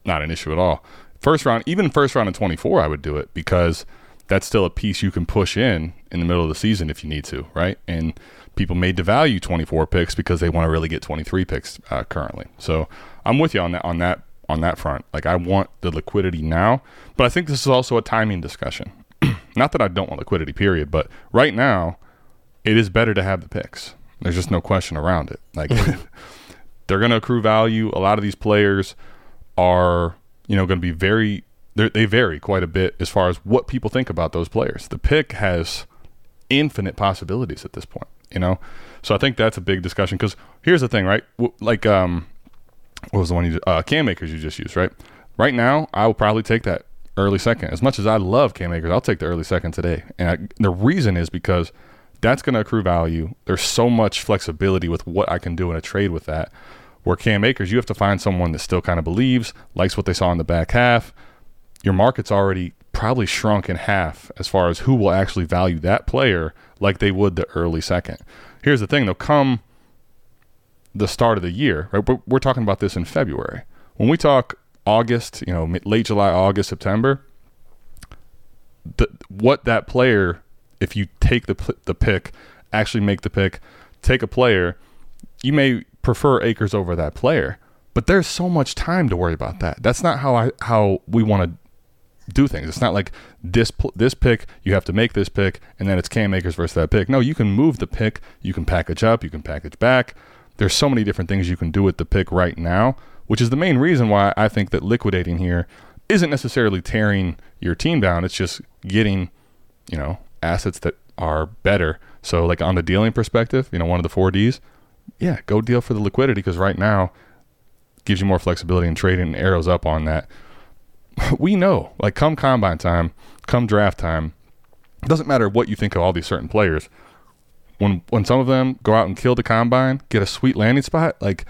Speaker 2: not an issue at all. First round, even first round of 24, I would do it because that's still a piece you can push in in the middle of the season if you need to, right? And people may devalue 24 picks because they want to really get 23 picks uh, currently. So I'm with you on that on that on that front. Like I want the liquidity now, but I think this is also a timing discussion. Not that I don't want liquidity, period, but right now it is better to have the picks. There's just no question around it. Like they're going to accrue value. A lot of these players are, you know, going to be very they're- vary quite a bit as far as what people think about those players. The pick has infinite possibilities at this point, you know. So I think that's a big discussion because here's the thing, right? W- Like, um, what was the one you uh, Cam Akers you just used, right? Right now, I will probably take that early second. As much as I love Cam Akers, I'll take the early second today, and I, the reason is because that's going to accrue value. There's so much flexibility with what I can do in a trade with that. Where Cam Akers, you have to find someone that still kind of believes, likes what they saw in the back half. Your market's already probably shrunk in half as far as who will actually value that player like they would the early second. Here's the thing, though, come the start of the year, right? We're, we're talking about this in February. When we talk August, you know, late July, August, September, the, what that player, if you take the the pick, actually make the pick, take a player, you may prefer Akers over that player. But there's so much time to worry about that. That's not how I how we want to do things. It's not like this this pick you have to make this pick and then it's Cam Akers versus that pick. No, you can move the pick, you can package up, you can package back. There's so many different things you can do with the pick right now, which is the main reason why I think that liquidating here isn't necessarily tearing your team down. It's just getting, you know, assets that are better. So like on the dealing perspective, you know, one of the four Ds, yeah, go deal for the liquidity because right now gives you more flexibility in trading and arrows up on that. We know, like come combine time, come draft time, it doesn't matter what you think of all these certain players. When when some of them go out and kill the combine, get a sweet landing spot, like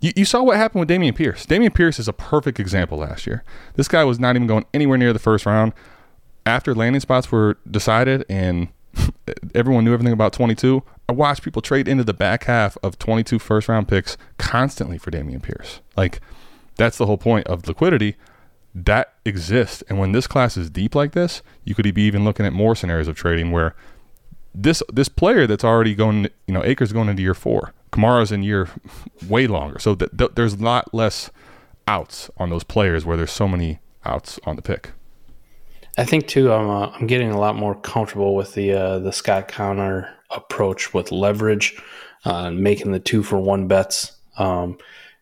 Speaker 2: you, you saw what happened with Dameon Pierce. Dameon Pierce is a perfect example last year. This guy was not even going anywhere near the first round. After landing spots were decided and everyone knew everything about 22, I watched people trade into the back half of 22 first round picks constantly for Dameon Pierce. Like, that's the whole point of liquidity. That exists. And when this class is deep like this, you could be even looking at more scenarios of trading where this this player that's already going, you know, Akers going into year four, Kamara's in year way longer. So th- th- there's a lot less outs on those players where there's so many outs on the pick.
Speaker 4: I think too. I'm uh, I'm getting a lot more comfortable with the uh, the Scott Connor approach with leverage, uh, making the two for one bets. Um,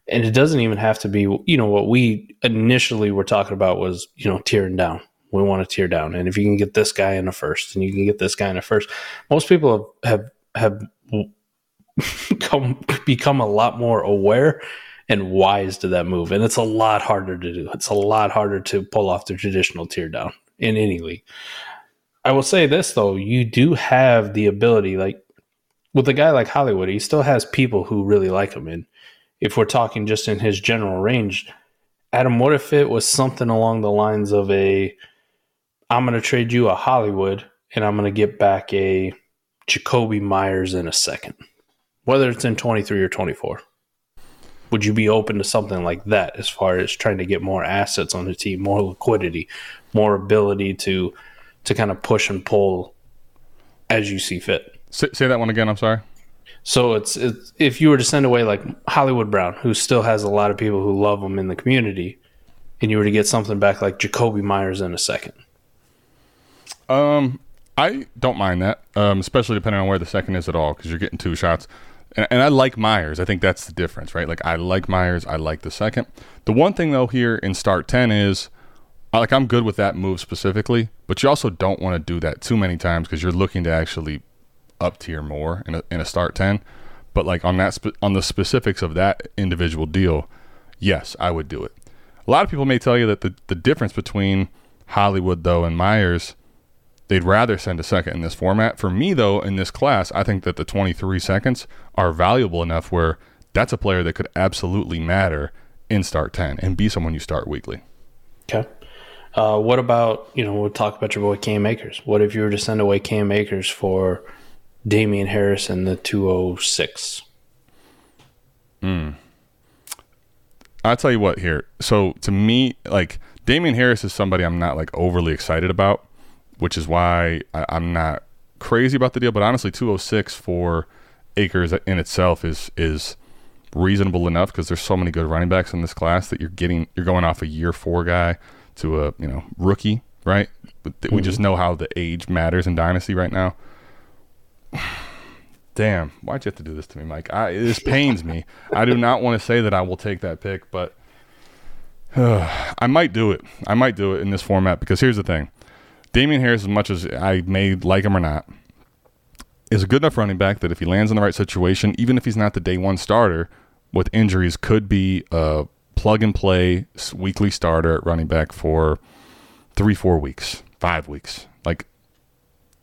Speaker 4: and it doesn't even have to be. You know what we initially were talking about was you know tearing down. We want to tear down, and if you can get this guy in a first, and you can get this guy in a first, most people have have have come become a lot more aware and wise to that move. And it's a lot harder to do. It's a lot harder to pull off the traditional tear down in any league. I will say this though, you do have the ability, like with a guy like Hollywood, he still has people who really like him. And if we're talking just in his general range, Adam, what if it was something along the lines of a I'm gonna trade you a Hollywood and I'm gonna get back a Jakobi Meyers in a second. Whether it's in twenty three or twenty four. Would you be open to something like that as far as trying to get more assets on the team, more liquidity, more ability to to kind of push and pull as you see fit.
Speaker 2: Say, say that one again. I'm sorry.
Speaker 4: So it's, it's if you were to send away like Hollywood Brown, who still has a lot of people who love him in the community, and you were to get something back like Jakobi Meyers in a second.
Speaker 2: Um, I don't mind that, um, especially depending on where the second is at all, because you're getting two shots. And, and I like Meyers. I think that's the difference, right? Like I like Meyers. I like the second. The one thing though here in start ten is like I'm good with that move specifically, but you also don't want to do that too many times because you're looking to actually up tier more in a, in a start 10. But like on that spe- on the specifics of that individual deal, yes, I would do it. A lot of people may tell you that the, the difference between Hollywood though and Meyers, they'd rather send a second in this format. For me though, in this class, I think that the 23 seconds are valuable enough where that's a player that could absolutely matter in start 10 and be someone you start weekly.
Speaker 4: Okay. Uh, what about you know we'll talk about your boy Cam Akers. What if you were to send away Cam Akers for Damien Harris and the two oh six?
Speaker 2: Hmm. I'll tell you what here. So to me, like Damien Harris is somebody I'm not like overly excited about, which is why I, I'm not crazy about the deal. But honestly, 206 for Akers in itself is is reasonable enough because there's so many good running backs in this class that you're getting you're going off a year four guy to a you know rookie, right? But th- mm-hmm. we just know how the age matters in dynasty right now. Damn, why'd you have to do this to me, Mike? I, this pains me. I do not want to say that I will take that pick, but uh, I might do it. I might do it in this format because here's the thing: Damien Harris, as much as I may like him or not, is a good enough running back that if he lands in the right situation, even if he's not the day one starter with injuries, could be a plug and play weekly starter at running back for three, four weeks, five weeks. Like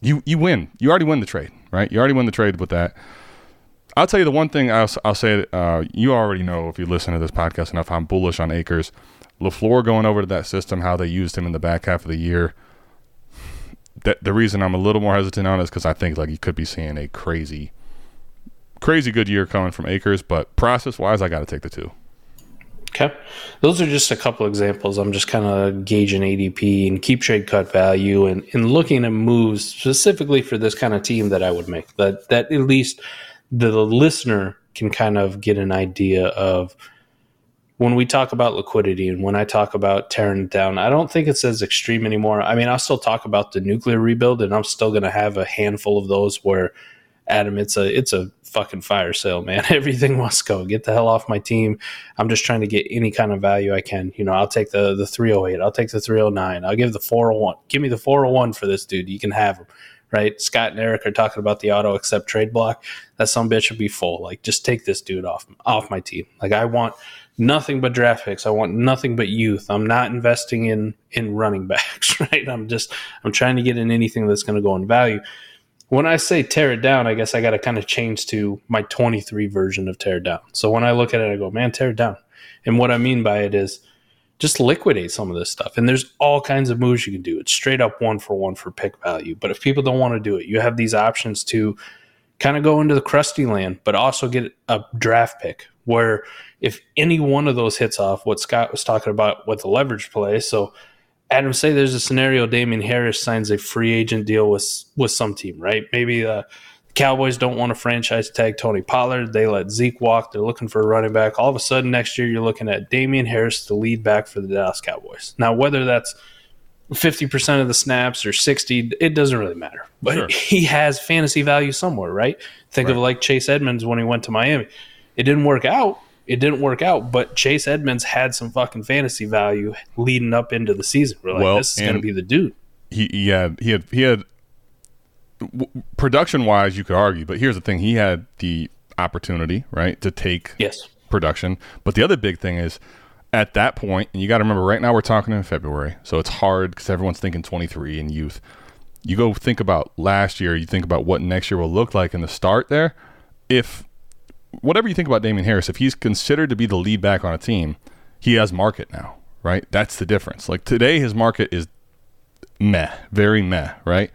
Speaker 2: you, you win. You already win the trade, right? You already win the trade with that. I'll tell you the one thing I'll, I'll say. Uh, you already know if you listen to this podcast enough. I'm bullish on Akers. Lafleur going over to that system, how they used him in the back half of the year. The reason I'm a little more hesitant on is because I think like you could be seeing a crazy, crazy good year coming from Akers, But process wise, I got to take the two.
Speaker 4: Okay. Those are just a couple examples. I'm just kind of gauging ADP and keep trade cut value and, and looking at moves specifically for this kind of team that I would make. That that at least the listener can kind of get an idea of when we talk about liquidity and when I talk about tearing it down, I don't think it's as extreme anymore. I mean, I'll still talk about the nuclear rebuild, and I'm still going to have a handful of those where, Adam, it's a it's a fucking fire sale, man. Everything must go. Get the hell off my team. I'm just trying to get any kind of value I can. You know, I'll take the the 308. I'll take the 309. I'll give the 401. Give me the 401 for this dude. You can have him right? Scott and Eric are talking about the auto accept trade block. That some bitch should be full. Like, just take this dude off off my team. Like, I want nothing but draft picks. I want nothing but youth. I'm not investing in in running backs, right? I'm just I'm trying to get in anything that's going to go in value. When I say tear it down, I guess I got to kind of change to my 23 version of tear it down. So when I look at it, I go, man, tear it down. And what I mean by it is just liquidate some of this stuff. And there's all kinds of moves you can do. It's straight up one for one for pick value. But if people don't want to do it, you have these options to kind of go into the crusty land, but also get a draft pick where if any one of those hits off, what Scott was talking about with the leverage play. So, Adam, say there's a scenario Damien Harris signs a free agent deal with with some team, right? Maybe uh, the Cowboys don't want to franchise tag Tony Pollard. They let Zeke walk. They're looking for a running back. All of a sudden, next year, you're looking at Damien Harris, the lead back for the Dallas Cowboys. Now, whether that's 50% of the snaps or 60 it doesn't really matter but sure. he has fantasy value somewhere right think right. of like chase edmonds when he went to miami it didn't work out it didn't work out but chase edmonds had some fucking fantasy value leading up into the season. We're like well, this is going to be the dude.
Speaker 2: he, he had he had he had production wise you could argue but here's the thing. He had the opportunity right to take
Speaker 4: yes.
Speaker 2: production. But the other big thing is at that point, and you got to remember, right now we're talking in February, so it's hard because everyone's thinking 23 and youth. You go think about last year, you think about what next year will look like in the start there. If whatever you think about Damien Harris, if he's considered to be the lead back on a team, he has market now, right? That's the difference. Like today, his market is meh, very meh, right?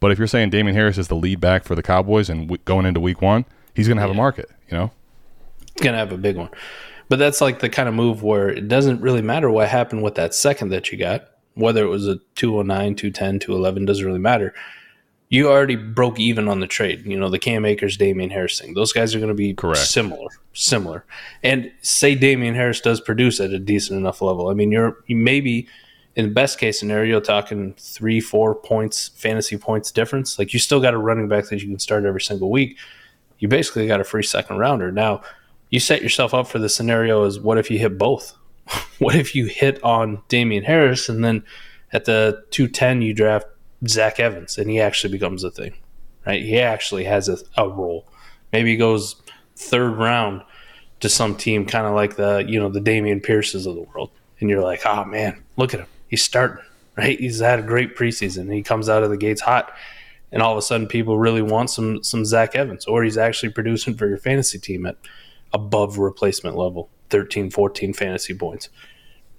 Speaker 2: But if you're saying Damien Harris is the lead back for the Cowboys and w- going into week one, he's going to have yeah. a market, you know?
Speaker 4: He's going to have a big one. But that's like the kind of move where it doesn't really matter what happened with that second that you got, whether it was a 209, 210, 211, doesn't really matter. You already broke even on the trade. You know, the Cam Akers, Damien Harris thing. Those guys are going to be Correct. similar, similar. And say Damien Harris does produce at a decent enough level. I mean, you're you maybe in the best case scenario talking three, four points, fantasy points difference. Like you still got a running back that you can start every single week. You basically got a free second rounder. Now, you set yourself up for the scenario is what if you hit both? what if you hit on Damien Harris and then at the 210 you draft Zach Evans and he actually becomes a thing, right? He actually has a, a role. Maybe he goes third round to some team, kind of like the, you know, the Dameon Pierces of the world. And you're like, oh man, look at him. He's starting, right? He's had a great preseason. He comes out of the gates hot. And all of a sudden people really want some, some Zach Evans or he's actually producing for your fantasy team at – above replacement level 13 14 fantasy points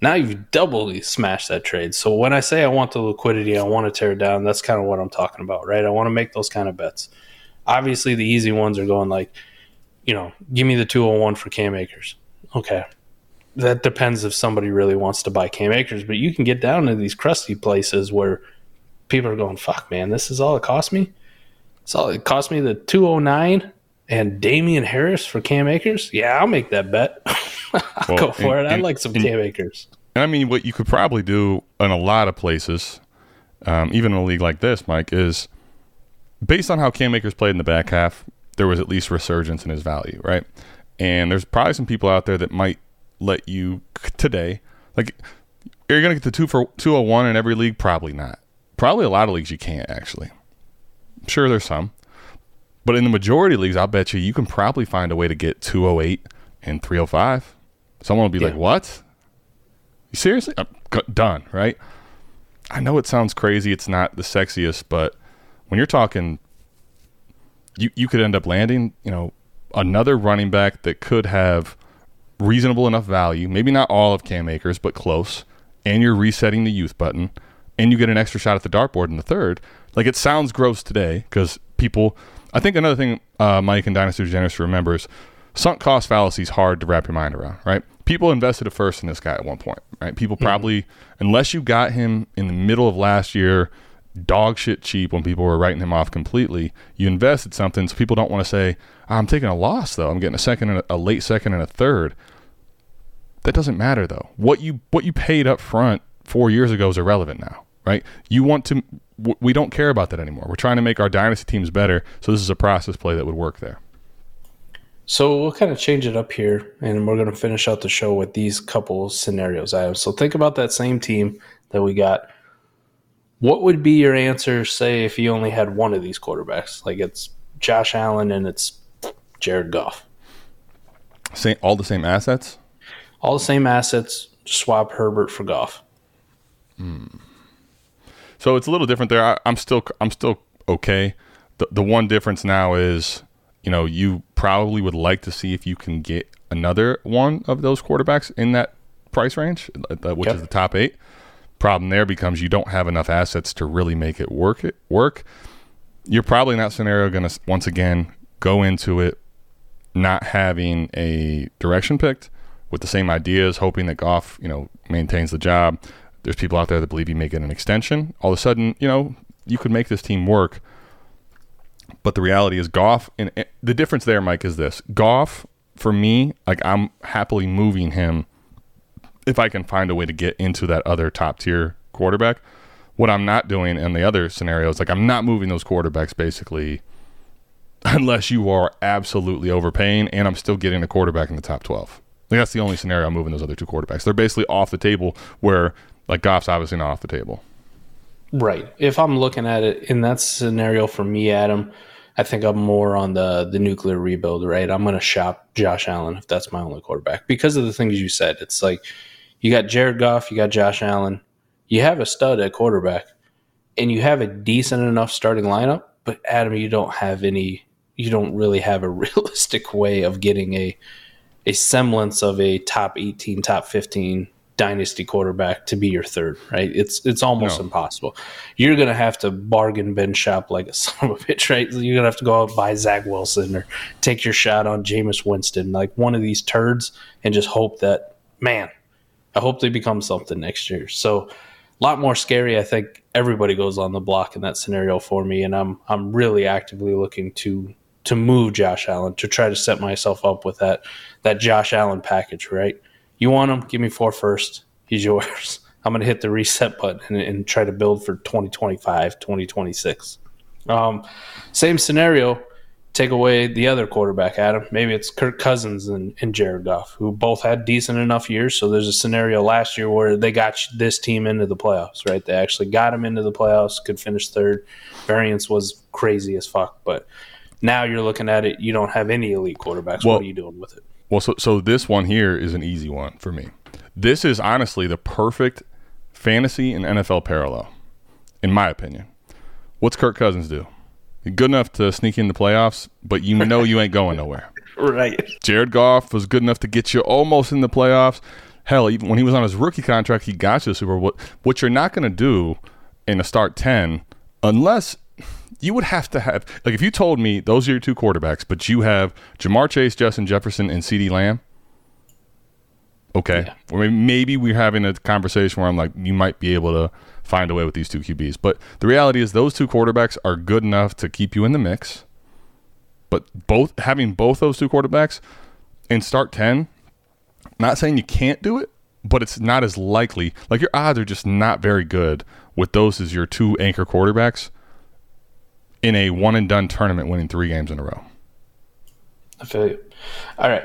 Speaker 4: now you've doubly smashed that trade. So when i say i want the liquidity i want to tear it down that's kind of what i'm talking about right? I want to make those kind of bets. Obviously the easy ones are going like you know give me the 201 for cam akers. Okay. That depends if somebody really wants to buy cam akers but you can get down to these crusty places where people are going fuck man this is all it cost me? It's all it cost me the 209 and Damien Harris for Cam Akers, yeah, I'll make that bet. I'll well, go for and, it. I like some and, Cam Akers.
Speaker 2: I mean, what you could probably do in a lot of places, um, even in a league like this, Mike, is based on how Cam Akers played in the back half, there was at least resurgence in his value, right? And there's probably some people out there that might let you today, like, you're you going to get the two for 201 in every league? Probably not. Probably a lot of leagues you can't, actually. Sure, there's some. But in the majority of leagues, I'll bet you you can probably find a way to get 208 and 305. Someone will be yeah. like, "What? You seriously? I'm done." Right? I know it sounds crazy. It's not the sexiest, but when you're talking, you you could end up landing, you know, another running back that could have reasonable enough value. Maybe not all of Cam Akers, but close. And you're resetting the youth button, and you get an extra shot at the dartboard in the third. Like it sounds gross today because people I think another thing uh, Mike and Dynasty Degenerates remembers sunk cost fallacy is hard to wrap your mind around, right? People invested at first in this guy at one point, right? People mm-hmm. probably, mm-hmm. unless you got him in the middle of last year, dog shit cheap when people were writing him off completely. You invested something, so people don't want to say, "I'm taking a loss though. I'm getting a second, and a, a late second, and a third. That doesn't matter though. What you what you paid up front four years ago is irrelevant now, right? You want to. w- We don't care about that anymore. We're trying to make our dynasty teams better. So this is a process play that would work there.
Speaker 4: So we'll kind of change it up here, and we're going to finish out the show with these couple scenarios. I have. So think about that same team that we got. What would be your answer, say, if you only had one of these quarterbacks? Like it's Josh Allen and it's Jared Goff.
Speaker 2: Same, all the same assets.
Speaker 4: All the same assets, swap Herbert for Goff. Hmm.
Speaker 2: So it's a little different there. I, I'm still I'm still okay. The the one difference now is, you know, you probably would like to see if you can get another one of those quarterbacks in that price range, uh, which
Speaker 4: Yep.
Speaker 2: is the top eight. Problem there becomes you don't have enough assets to really make it work. It work. You're probably in that scenario going to once again go into it not having a direction picked with the same ideas, hoping that Goff, you know, maintains the job. There's people out there that believe you may get an extension. All of a sudden, you know, you could make this team work. But the reality is, Goff, and the difference there, Mike, is this: Goff, for me, like I'm happily moving him if I can find a way to get into that other top tier quarterback. What I'm not doing in the other scenarios, like I'm not moving those quarterbacks basically unless you are absolutely overpaying and I'm still getting a quarterback in the top 12. Like that's the only scenario I'm moving those other two quarterbacks. They're basically off the table where like Goff's obviously not off the table.
Speaker 4: Right. If I'm looking at it in that scenario for me, Adam, I think I'm more on the the nuclear rebuild. Right. I'm going to shop Josh Allen if that's my only quarterback because of the things you said. It's like you got Jared Goff, you got Josh Allen, you have a stud at quarterback, and you have a decent enough starting lineup. But Adam, you don't have any. You don't really have a realistic way of getting a a semblance of a top 18, top 15 dynasty quarterback to be your third, right? It's it's almost
Speaker 2: No.
Speaker 4: impossible. You're gonna have to bargain bin shop like a son of a bitch, right? You're gonna have to go out and buy Zach Wilson or take your shot on Jameis Winston, like one of these turds, and just hope that man, I hope they become something next year. So a lot more scary. I think everybody goes on the block in that scenario for me, and I'm I'm really actively looking to to move Josh Allen to try to set myself up with that that Josh Allen package. Right? You want him? Give me four first. He's yours. I'm going to hit the reset button and, and try to build for 2025, 2026. Um, same scenario. Take away the other quarterback, Adam. Maybe it's Kirk Cousins and, and Jared Goff, who both had decent enough years. So there's a scenario last year where they got this team into the playoffs, right? They actually got him into the playoffs, could finish third. Variance was crazy as fuck. But now you're looking at it, you don't have any elite quarterbacks.
Speaker 2: Well-
Speaker 4: what are you doing with it?
Speaker 2: Well, so so this one here is an easy one for me. This is honestly the perfect fantasy and NFL parallel, in my opinion. What's Kirk Cousins do? Good enough to sneak in the playoffs, but you know you ain't going nowhere.
Speaker 4: Right.
Speaker 2: Jared Goff was good enough to get you almost in the playoffs. Hell, even when he was on his rookie contract, he got you the Super Bowl. What, what you're not going to do in a start 10, unless you would have to have, like, if you told me those are your two quarterbacks, but you have Ja'Marr Chase, Justin Jefferson, and CeeDee Lamb, okay.
Speaker 4: Yeah.
Speaker 2: Or maybe, maybe we're having a conversation where I'm like, you might be able to find a way with these two QBs. But the reality is, those two quarterbacks are good enough to keep you in the mix. But both having both those two quarterbacks in start 10, not saying you can't do it, but it's not as likely. Like your odds are just not very good with those as your two anchor quarterbacks in a one and done tournament winning three games in a row.
Speaker 4: I feel you. All right.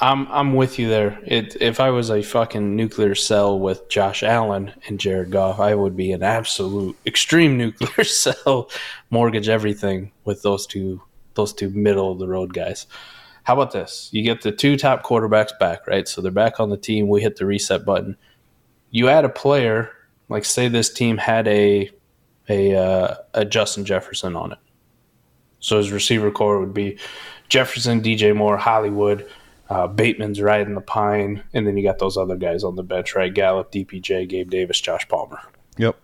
Speaker 4: I'm I'm with you there. It, if I was a fucking nuclear sell with Josh Allen and Jared Goff, I would be an absolute extreme nuclear sell, mortgage everything with those two those two middle of the road guys. How about this? You get the two top quarterbacks back, right? So they're back on the team. We hit the reset button. You add a player, like say this team had a a uh, a Justin Jefferson on it. So his receiver corps would be Jefferson, DJ Moore, Hollywood, uh, Bateman's riding the pine, and then you got those other guys on the bench, right? Gallup, DPJ, Gabe Davis, Josh Palmer.
Speaker 2: Yep.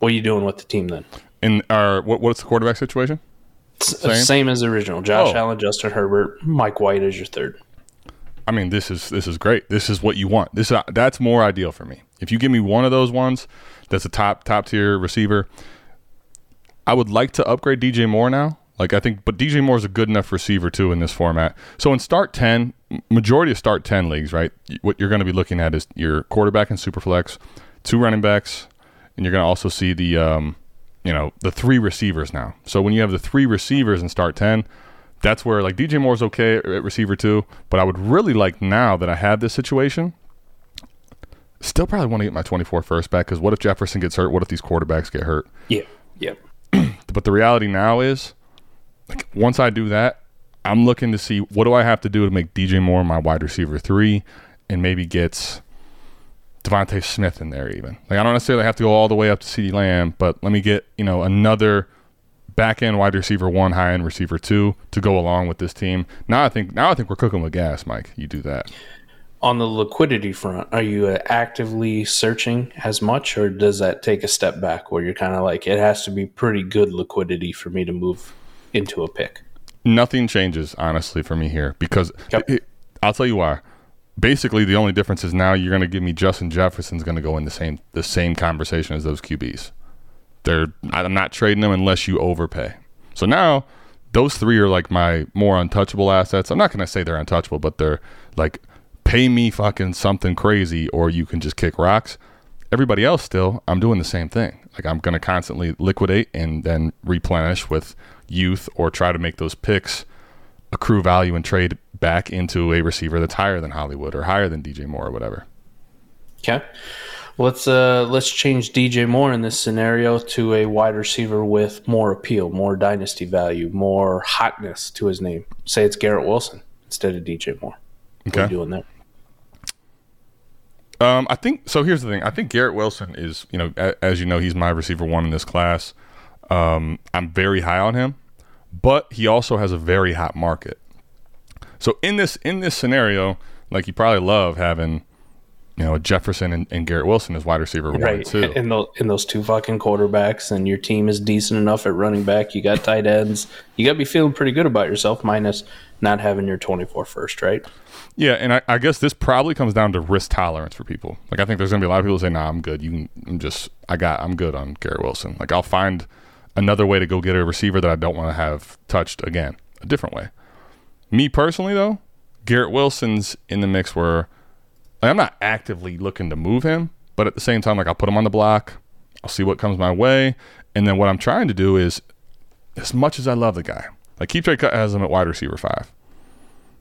Speaker 4: What are you doing with the team then?
Speaker 2: And our what, what's the quarterback situation? Same?
Speaker 4: Same, as the original. Josh
Speaker 2: Oh.
Speaker 4: Allen, Justin Herbert, Mike White is your third.
Speaker 2: I mean, this is this is great. This is what you want. This that's more ideal for me. If you give me one of those ones, that's a top top tier receiver. I would like to upgrade DJ Moore now. Like I think, but DJ Moore is a good enough receiver too in this format. So in start ten, majority of start ten leagues, right? What you're going to be looking at is your quarterback and superflex, two running backs, and you're going to also see the, um, you know, the three receivers now. So when you have the three receivers in start ten, that's where like DJ Moore's okay at receiver two, but I would really like now that I have this situation. Still probably want to get my 24 first back because what if Jefferson gets hurt? What if these quarterbacks get hurt?
Speaker 4: Yeah. Yep.
Speaker 2: But the reality now is, like, once I do that, I'm looking to see what do I have to do to make DJ Moore my wide receiver three, and maybe gets DeVonta Smith in there even. Like I don't necessarily have to go all the way up to CeeDee Lamb, but let me get you know another back end wide receiver one, high end receiver two to go along with this team. Now I think now I think we're cooking with gas, Mike. You do that.
Speaker 4: On the liquidity front, are you uh, actively searching as much, or does that take a step back where you're kind of like, it has to be pretty good liquidity for me to move into a pick?
Speaker 2: Nothing changes honestly for me here because
Speaker 4: Yep.
Speaker 2: it- I'll tell you why. Basically, the only difference is now you're going to give me Justin Jefferson's going to go in the same the same conversation as those QBs. They're I'm not trading them unless you overpay. So now those three are like my more untouchable assets. I'm not going to say they're untouchable, but they're like pay me fucking something crazy or you can just kick rocks. Everybody else still, I'm doing the same thing. Like I'm going to constantly liquidate and then replenish with youth or try to make those picks accrue value and trade back into a receiver that's higher than Hollywood or higher than DJ Moore or whatever.
Speaker 4: Okay. Let's uh let's change DJ Moore in this scenario to a wide receiver with more appeal, more dynasty value, more hotness to his name. Say it's Garrett Wilson instead of DJ Moore.
Speaker 2: Okay.
Speaker 4: doing there?
Speaker 2: Um, I think so. Here's the thing. I think Garrett Wilson is, you know, a, as you know, he's my receiver one in this class. Um, I'm very high on him, but he also has a very hot market. So in this in this scenario, like you probably love having, you know, Jefferson and, and Garrett Wilson as wide receiver one
Speaker 4: Right.
Speaker 2: too.
Speaker 4: In those in those two fucking quarterbacks and your team is decent enough at running back, you got tight ends. You gotta be feeling pretty good about yourself, minus not having your 24 first, right?
Speaker 2: Yeah, and I, I guess this probably comes down to risk tolerance for people. Like I think there's gonna be a lot of people say, "Nah, I'm good. You can I'm just I got I'm good on Garrett Wilson." Like I'll find another way to go get a receiver that I don't want to have touched again, a different way. Me personally, though, Garrett Wilson's in the mix where like, I'm not actively looking to move him, but at the same time, like I'll put him on the block. I'll see what comes my way, and then what I'm trying to do is, as much as I love the guy, like Keep Trade has him at wide receiver five.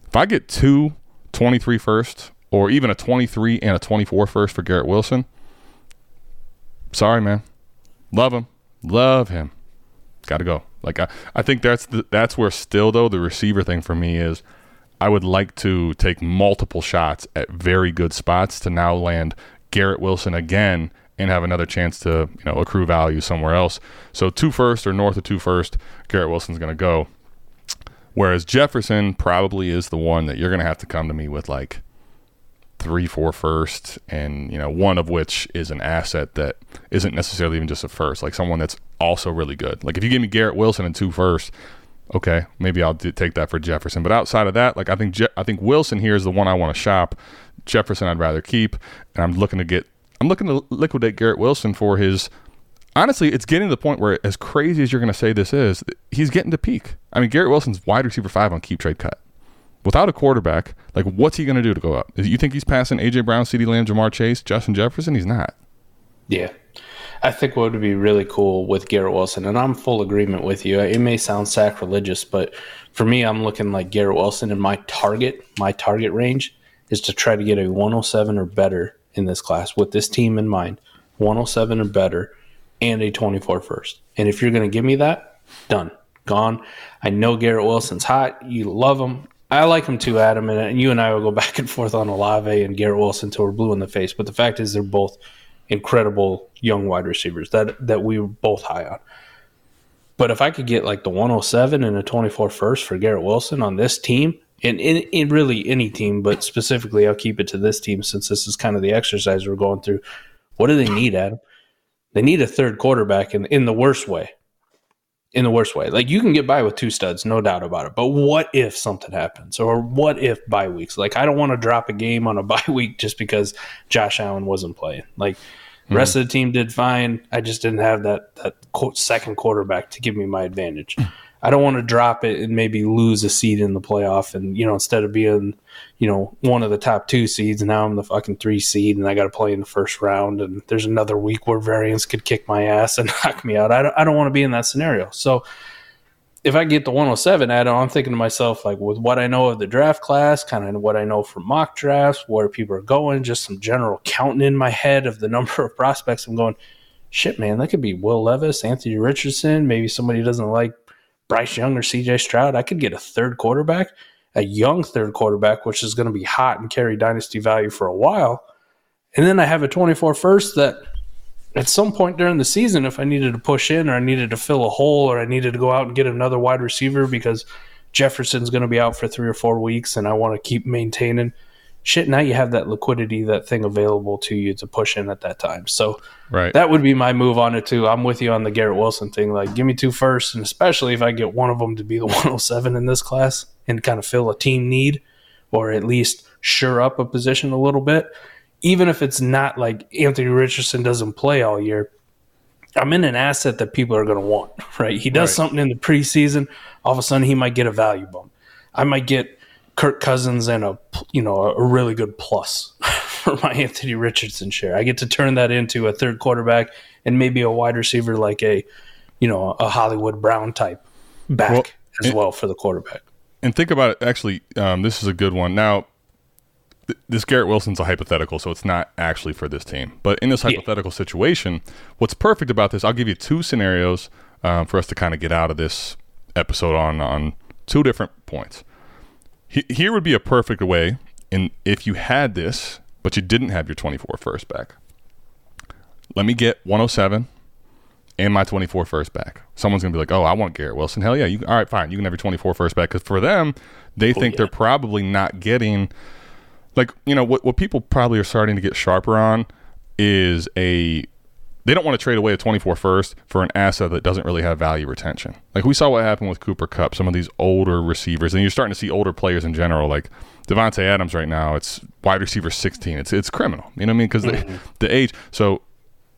Speaker 2: If I get two 23 first, or even a 23 and a 24 first for Garrett Wilson, sorry, man. Love him. Love him. Got to go. Like I, I think that's the, that's where still though the receiver thing for me is I would like to take multiple shots at very good spots to now land Garrett Wilson again and have another chance to you know accrue value somewhere else. So two first or north of two first, Garrett Wilson's going to go. Whereas Jefferson probably is the one that you're going to have to come to me with like three, four first, and you know one of which is an asset that isn't necessarily even just a first, like someone that's also really good. Like if you give me Garrett Wilson and two first, okay, maybe I'll take that for Jefferson. But outside of that, like I think Je- I think Wilson here is the one I want to shop. Jefferson I'd rather keep, and I'm looking to get I'm looking to liquidate Garrett Wilson for his. Honestly, it's getting to the point where, as crazy as you're going to say this is, he's getting to peak. I mean, Garrett Wilson's wide receiver five on keep trade cut without a quarterback, like what's he going to do to go up? You think he's passing AJ Brown, CeeDee Lamb, Ja'Marr Chase, Justin Jefferson? He's not.
Speaker 4: Yeah. I think what would be really cool with Garrett Wilson, and I'm full agreement with you. It may sound sacrilegious, but for me, I'm looking like Garrett Wilson, and my target, my target range is to try to get a 107 or better in this class with this team in mind. 107 or better, and a 24 first. And if you're going to give me that, done, gone. I know Garrett Wilson's hot. You love him. I like him too, Adam, and you and I will go back and forth on Olave and Garrett Wilson until we're blue in the face. But the fact is, they're both incredible young wide receivers that that we were both high on. But if I could get like the 107 and a 24 first for Garrett Wilson on this team, and in, in really any team, but specifically I'll keep it to this team since this is kind of the exercise we're going through. What do they need, Adam? They need a third quarterback in in the worst way. In the worst way. Like you can get by with two studs, no doubt about it. But what if something happens? Or what if bye weeks? Like I don't want to drop a game on a bye week just because Josh Allen wasn't playing. Like Rest of the team did fine. I just didn't have that that second quarterback to give me my advantage. I don't want to drop it and maybe lose a seed in the playoff. And you know, instead of being, you know, one of the top two seeds, now I'm the fucking three seed, and I got to play in the first round. And there's another week where variance could kick my ass and knock me out. I don't, I don't want to be in that scenario. So if I get the 107 add on, I'm thinking to myself, like, with what I know of the draft class, kind of what I know from mock drafts, where people are going, just some general counting in my head of the number of prospects, I'm going, shit, man, that could be Will Levis, Anthony Richardson, maybe somebody doesn't like Bryce Young or CJ Stroud. I could get a third quarterback, a young third quarterback, which is going to be hot and carry dynasty value for a while. And then I have a 24 first that at some point during the season, if I needed to push in or I needed to fill a hole or I needed to go out and get another wide receiver because Jefferson's going to be out for three or four weeks and I want to keep maintaining shit, now you have that liquidity, that thing available to you to push in at that time. So
Speaker 2: Right.
Speaker 4: that would be my move on it too. I'm with you on the Garrett Wilson thing. Like, give me two first, and especially if I get one of them to be the 107 in this class and kind of fill a team need, or at least sure up a position a little bit. Even if it's not like Anthony Richardson doesn't play all year, I'm in an asset that people are going to want. Right? He does
Speaker 2: Right.
Speaker 4: something in the preseason. All of a sudden, he might get a value bump. I might get Kirk Cousins and a you know a really good plus for my Anthony Richardson share. I get to turn that into a third quarterback and maybe a wide receiver like a you know a Hollywood Brown type back
Speaker 2: Well,
Speaker 4: as
Speaker 2: it-
Speaker 4: well for the quarterback.
Speaker 2: and think about it. Actually, um, this is a good one. Now, th- this Garrett Wilson's a hypothetical, so it's not actually for this team. But in this hypothetical situation, what's perfect about this, I'll give you two scenarios um, for us to kind of get out of this episode on on two different points. He, here would be a perfect way, and if you had this, but you didn't have your 24 first back. Let me get 107 and my 24 first back. Someone's going to be like, oh, I want Garrett Wilson. Hell yeah. You, all right, fine. You can have your 24 first back. Because for them, they oh, think they're probably not getting, like, you know, what, what people probably are starting to get sharper on is a, they don't want to trade away a 24 first for an asset that doesn't really have value retention. Like we saw what happened with Cooper Kupp, some of these older receivers, and you're starting to see older players in general, like Davante Adams right now. It's wide receiver 16. It's it's criminal. You know what I mean? Because the, mm-hmm. the age. So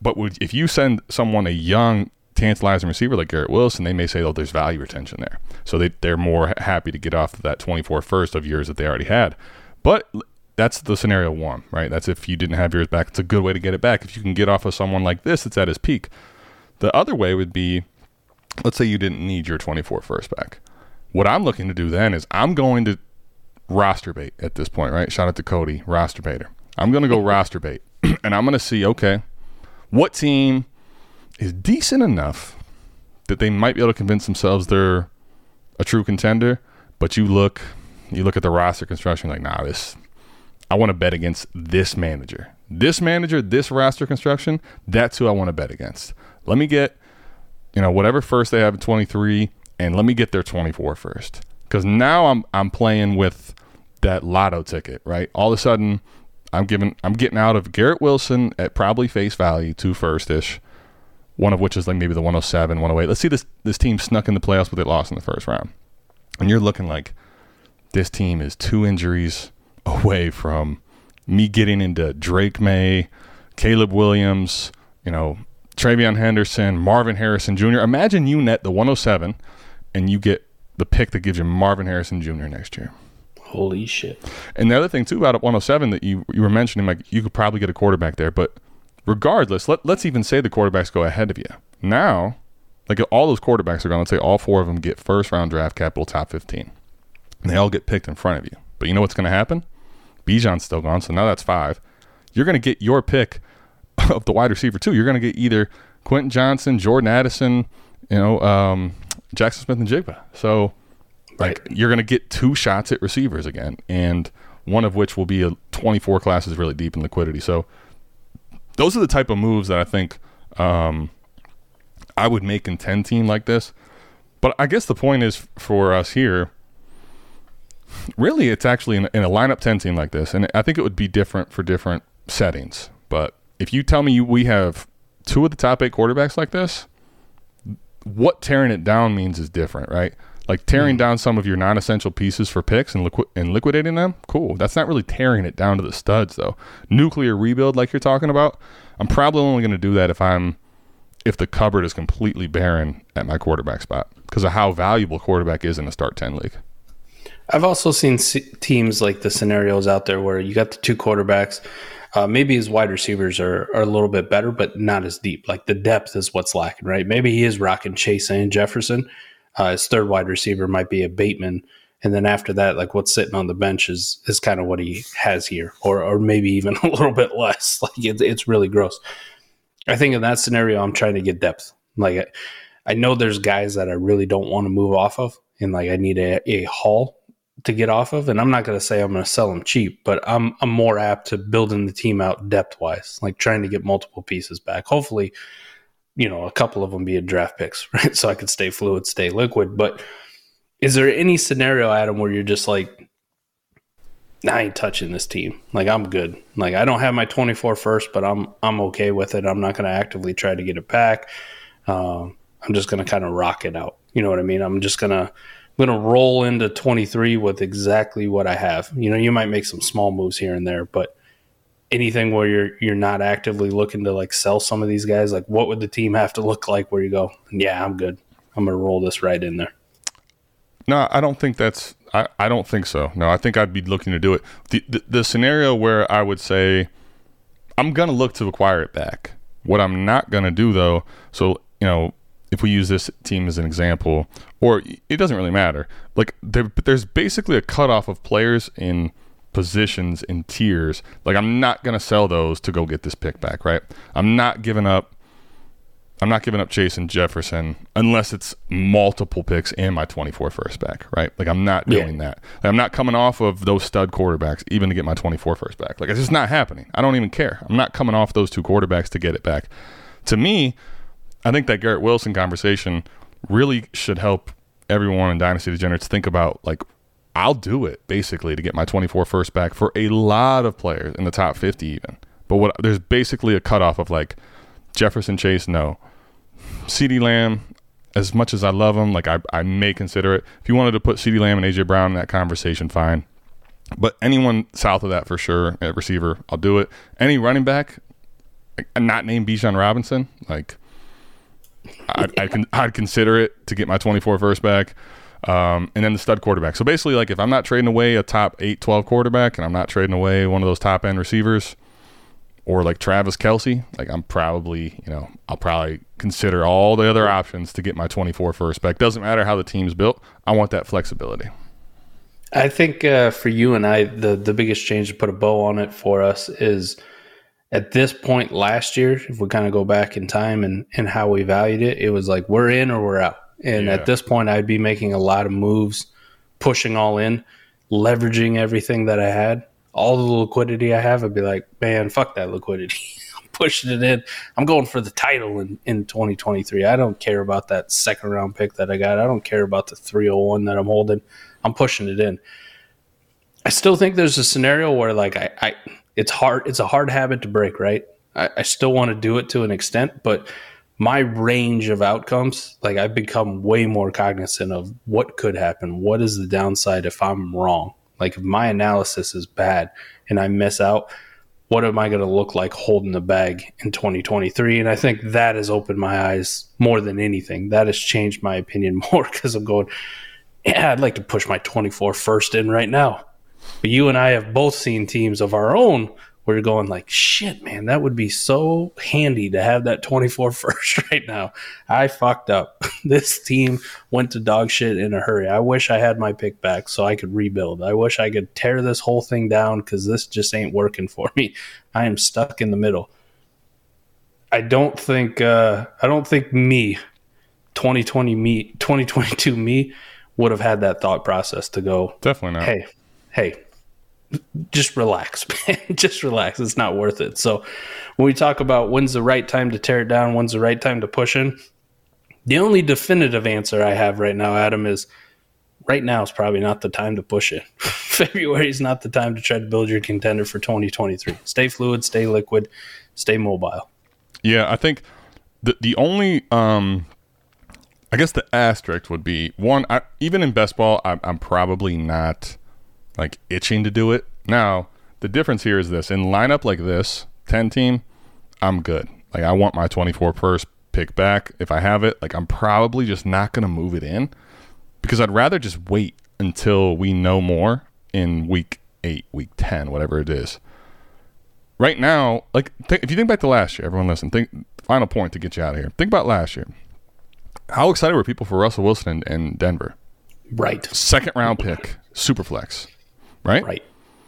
Speaker 2: but would, if you send someone a young, tantalizing receiver like Garrett Wilson, they may say, oh, there's value retention there. So they, they're more happy to get off of that 24 first of years that they already had. But that's the scenario one, right? That's if you didn't have yours back. It's a good way to get it back. If you can get off of someone like this that's at his peak. The other way would be, let's say you didn't need your 24 first back. What I'm looking to do then is I'm going to roster bait at this point, right? Shout out to Cody, roster baiter. I'm going to go roster bait, and I'm going to see, okay, what team is decent enough that they might be able to convince themselves they're a true contender, but you look, you look at the roster construction like, nah, this, I want to bet against this manager, this manager, this roster construction. That's who I want to bet against. Let me get, you know, whatever first they have at 23, and let me get their 24 first, because now I'm I'm playing with that lotto ticket, right? All of a sudden, I'm giving I'm getting out of Garrett Wilson at probably face value two first ish, one of which is like maybe the 107, 108. Let's see this this team snuck in the playoffs but they lost in the first round, and you're looking like this team is two injuries away from me getting into Drake Maye, Caleb Williams, you know, TreVeyon Henderson, Marvin Harrison Jr. Imagine you net the 107 and you get the pick that gives you Marvin Harrison Jr. next year.
Speaker 4: Holy shit!
Speaker 2: And the other thing too about 107 that you you were mentioning, like you could probably get a quarterback there, but regardless, let let's even say the quarterbacks go ahead of you. Now, like all those quarterbacks are going. Let's say all four of them get first round draft capital, top 15. And they all get picked in front of you. But you know what's going to happen? Bijan's still gone, so now that's five. You're going to get your pick of the wide receiver too. You're going to get either Quentin Johnston, Jordan Addison, you know, um, Jaxon Smith-Njigba. So like you're going to get two shots at receivers again, and one of which will be a 24 classes really deep in liquidity. So those are the type of moves that I think um, I would make in 10 team like this. But I guess the point is for us here, really, it's actually in, in a lineup 10 team like this, and I think it would be different for different settings. But if you tell me you, we have two of the top eight quarterbacks like this, what tearing it down means is different, right? Like tearing hmm. down some of your non-essential pieces for picks and, liqui- and liquidating them, cool. That's not really tearing it down to the studs, though. Nuclear rebuild, like you're talking about, I'm probably only going to do that if I'm if the cupboard is completely barren at my quarterback spot because of how valuable quarterback is in a start 10 league.
Speaker 4: I've also seen teams like the scenarios out there where you got the two quarterbacks. Uh, maybe his wide receivers are, are a little bit better, but not as deep. Like the depth is what's lacking, right? Maybe he is rocking Chase and Jefferson. Uh, his third wide receiver might be a Bateman. And then after that, like what's sitting on the bench is is kind of what he has here, or or maybe even a little bit less. Like it, it's really gross. I think in that scenario, I'm trying to get depth. Like I, I know there's guys that I really don't want to move off of, and like I need a, a haul to get off of. And I'm not going to say I'm going to sell them cheap, but I'm I'm more apt to building the team out depth wise, like trying to get multiple pieces back. Hopefully, you know, a couple of them be draft picks, right? So I could stay fluid, stay liquid. But is there any scenario, Adam, where you're just like, I ain't touching this team. Like I'm good. Like I don't have my 24 first, but I'm I'm okay with it. I'm not going to actively try to get it back. Um, I'm just going to kind of rock it out. You know what I mean? I'm just going to I'm going to roll into 23 with exactly what I have. You know, you might make some small moves here and there, but anything where you're you're not actively looking to like sell some of these guys, like what would the team have to look like where you go, yeah, I'm good. I'm going to roll this right in there.
Speaker 2: No, I don't think that's I, I don't think so. No, I think I'd be looking to do it. The, the, the scenario where I would say I'm going to look to acquire it back. What I'm not going to do though, so you know, if we use this team as an example, or it doesn't really matter. Like there, there's basically a cutoff of players in positions in tiers. Like I'm not gonna sell those to go get this pick back, right? I'm not giving up. I'm not giving up Chase and Jefferson unless it's multiple picks and my 24 first back, right? Like I'm not doing yeah. that. Like, I'm not coming off of those stud quarterbacks even to get my 24 first back. Like it's just not happening. I don't even care. I'm not coming off those two quarterbacks to get it back. To me, I think that Garrett Wilson conversation really should help everyone in Dynasty Degenerates think about like I'll do it basically to get my 24 first back for a lot of players in the top 50 even. But what there's basically a cutoff of like Jefferson Chase, no. CeeDee Lamb, as much as I love him, like I, I may consider it. If you wanted to put CeeDee Lamb and AJ Brown in that conversation, fine. But anyone south of that for sure at receiver, I'll do it. Any running back, not named Bijan Robinson, like I'd, I'd, con- I'd, consider it to get my 24 first back. Um, and then the stud quarterback. So basically, like if I'm not trading away a top 8, 12 quarterback and I'm not trading away one of those top end receivers or like Travis Kelce, like I'm probably, you know, I'll probably consider all the other options to get my 24 first back. Doesn't matter how the team's built. I want that flexibility.
Speaker 4: I think uh, for you and I, the, the biggest change to put a bow on it for us is – at this point last year, if we kind of go back in time and, and how we valued it, it was like we're in or we're out. And yeah. at this point, I'd be making a lot of moves, pushing all in, leveraging everything that I had, all the liquidity I have. I'd be like, man, fuck that liquidity. I'm pushing it in. I'm going for the title in, in 2023. I don't care about that second round pick that I got. I don't care about the 301 that I'm holding. I'm pushing it in. I still think there's a scenario where like I, I it's hard it's a hard habit to break right? I, I still want to do it to an extent but my range of outcomes like i've become way more cognizant of what could happen. What is the downside if i'm wrong? Like if my analysis is bad and i miss out what am i going to look like holding the bag in 2023 and i think that has opened my eyes more than anything. That has changed my opinion more because i'm going yeah i'd like to push my 24 first in right now but you and I have both seen teams of our own where you're going like, shit, man, that would be so handy to have that 24 first right now. I fucked up. this team went to dog shit in a hurry. I wish I had my pick back so I could rebuild. I wish I could tear this whole thing down because this just ain't working for me. I am stuck in the middle. I don't think uh, I don't think me 2020 me 2022 me would have had that thought process to go
Speaker 2: definitely not.
Speaker 4: Hey, hey, just relax, man. just relax. It's not worth it. So when we talk about when's the right time to tear it down, when's the right time to push in, the only definitive answer I have right now, Adam, is right now is probably not the time to push it. February is not the time to try to build your contender for 2023. Stay fluid, stay liquid, stay mobile.
Speaker 2: Yeah, I think the the only um I guess the asterisk would be one. I, even in best ball, I, I'm probably not like itching to do it. Now, the difference here is this in lineup like this, 10 team, I'm good. Like I want my 24 first pick back if I have it. Like I'm probably just not going to move it in because I'd rather just wait until we know more in week 8, week 10, whatever it is. Right now, like th- if you think back to last year, everyone listen, think final point to get you out of here. Think about last year. How excited were people for Russell Wilson in, in Denver?
Speaker 4: Right.
Speaker 2: Second round pick, super flex. Right?
Speaker 4: Right.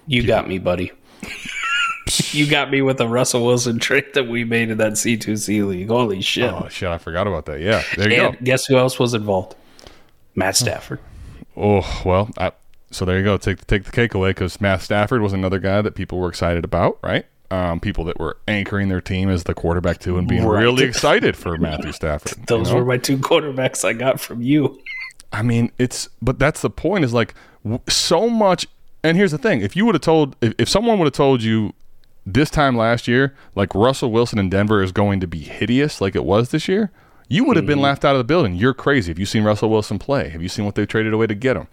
Speaker 4: You got me, buddy. you got me with the Russell Wilson trade that we made in that C2C league. Holy shit.
Speaker 2: Oh shit, I forgot about that. Yeah. There you
Speaker 4: and
Speaker 2: go.
Speaker 4: guess who else was involved? Matt Stafford.
Speaker 2: Oh well, I, so there you go. Take take the cake away because Matt Stafford was another guy that people were excited about, right? Um, people that were anchoring their team as the quarterback too, and being
Speaker 4: Right.
Speaker 2: really excited for Matthew Stafford. you
Speaker 4: Those
Speaker 2: know?
Speaker 4: were my two quarterbacks I got from you.
Speaker 2: I mean, it's but that's the point. Is like w- so much. And here's the thing: if you would have told, if, if someone would have told you this time last year, like Russell Wilson in Denver is going to be hideous, like it was this year, you would have been mm-hmm. laughed out of the building. You're crazy. Have you seen Russell Wilson play? Have you seen what they traded away to get him?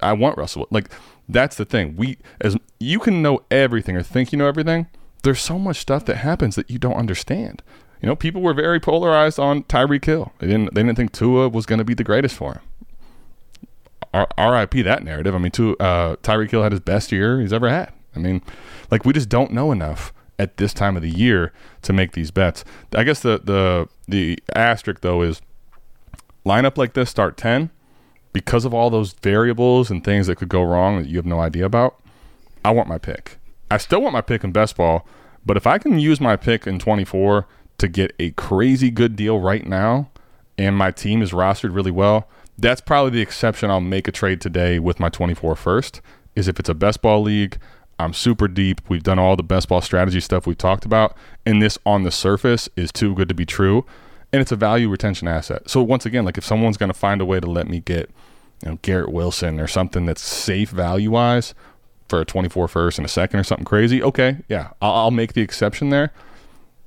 Speaker 2: I want Russell. Like that's the thing. We as you can know everything or think you know everything. There's so much stuff that happens that you don't understand. You know, people were very polarized on Tyreek Hill. They didn't. They didn't think Tua was going to be the greatest for him. R.I.P. that narrative. I mean, Tua, uh, Tyreek Hill had his best year he's ever had. I mean, like we just don't know enough at this time of the year to make these bets. I guess the the the asterisk though is lineup like this start ten because of all those variables and things that could go wrong that you have no idea about. I want my pick. I still want my pick in best ball, but if I can use my pick in 24 to get a crazy good deal right now and my team is rostered really well, that's probably the exception I'll make a trade today with my 24 first is if it's a best ball league, I'm super deep. We've done all the best ball strategy stuff we've talked about, and this on the surface is too good to be true. And it's a value retention asset. So once again, like if someone's going to find a way to let me get, you know, Garrett Wilson or something that's safe value wise for a 24 first and a second or something crazy, okay, yeah, I'll, I'll make the exception there.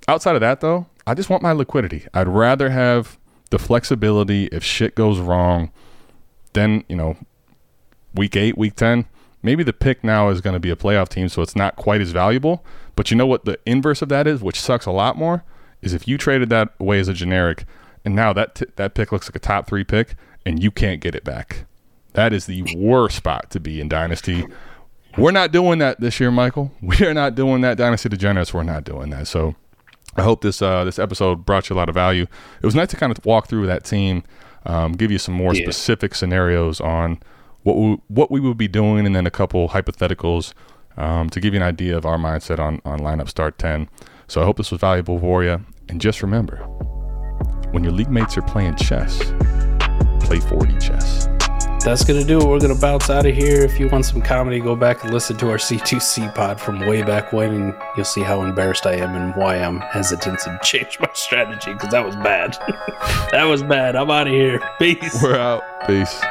Speaker 2: Outside of that, though, I just want my liquidity. I'd rather have the flexibility if shit goes wrong. Then you know, week eight, week ten, maybe the pick now is going to be a playoff team, so it's not quite as valuable. But you know what the inverse of that is, which sucks a lot more, is if you traded that away as a generic, and now that t- that pick looks like a top three pick, and you can't get it back. That is the worst spot to be in Dynasty. We're not doing that this year, Michael. We are not doing that. Dynasty Degenerates, we're not doing that. So I hope this uh, this episode brought you a lot of value. It was nice to kind of walk through that team, um, give you some more
Speaker 4: Yeah.
Speaker 2: specific scenarios on what we, what we would be doing, and then a couple hypotheticals um, to give you an idea of our mindset on on lineup start ten. So I hope this was valuable for you. And just remember, when your league mates are playing chess, play 4D chess.
Speaker 4: That's going to do it. We're going to bounce out of here. If you want some comedy, go back and listen to our C2C pod from way back when, and you'll see how embarrassed I am and why I'm hesitant to change my strategy because that was bad. that was bad. I'm out of here. Peace.
Speaker 2: We're out. Peace.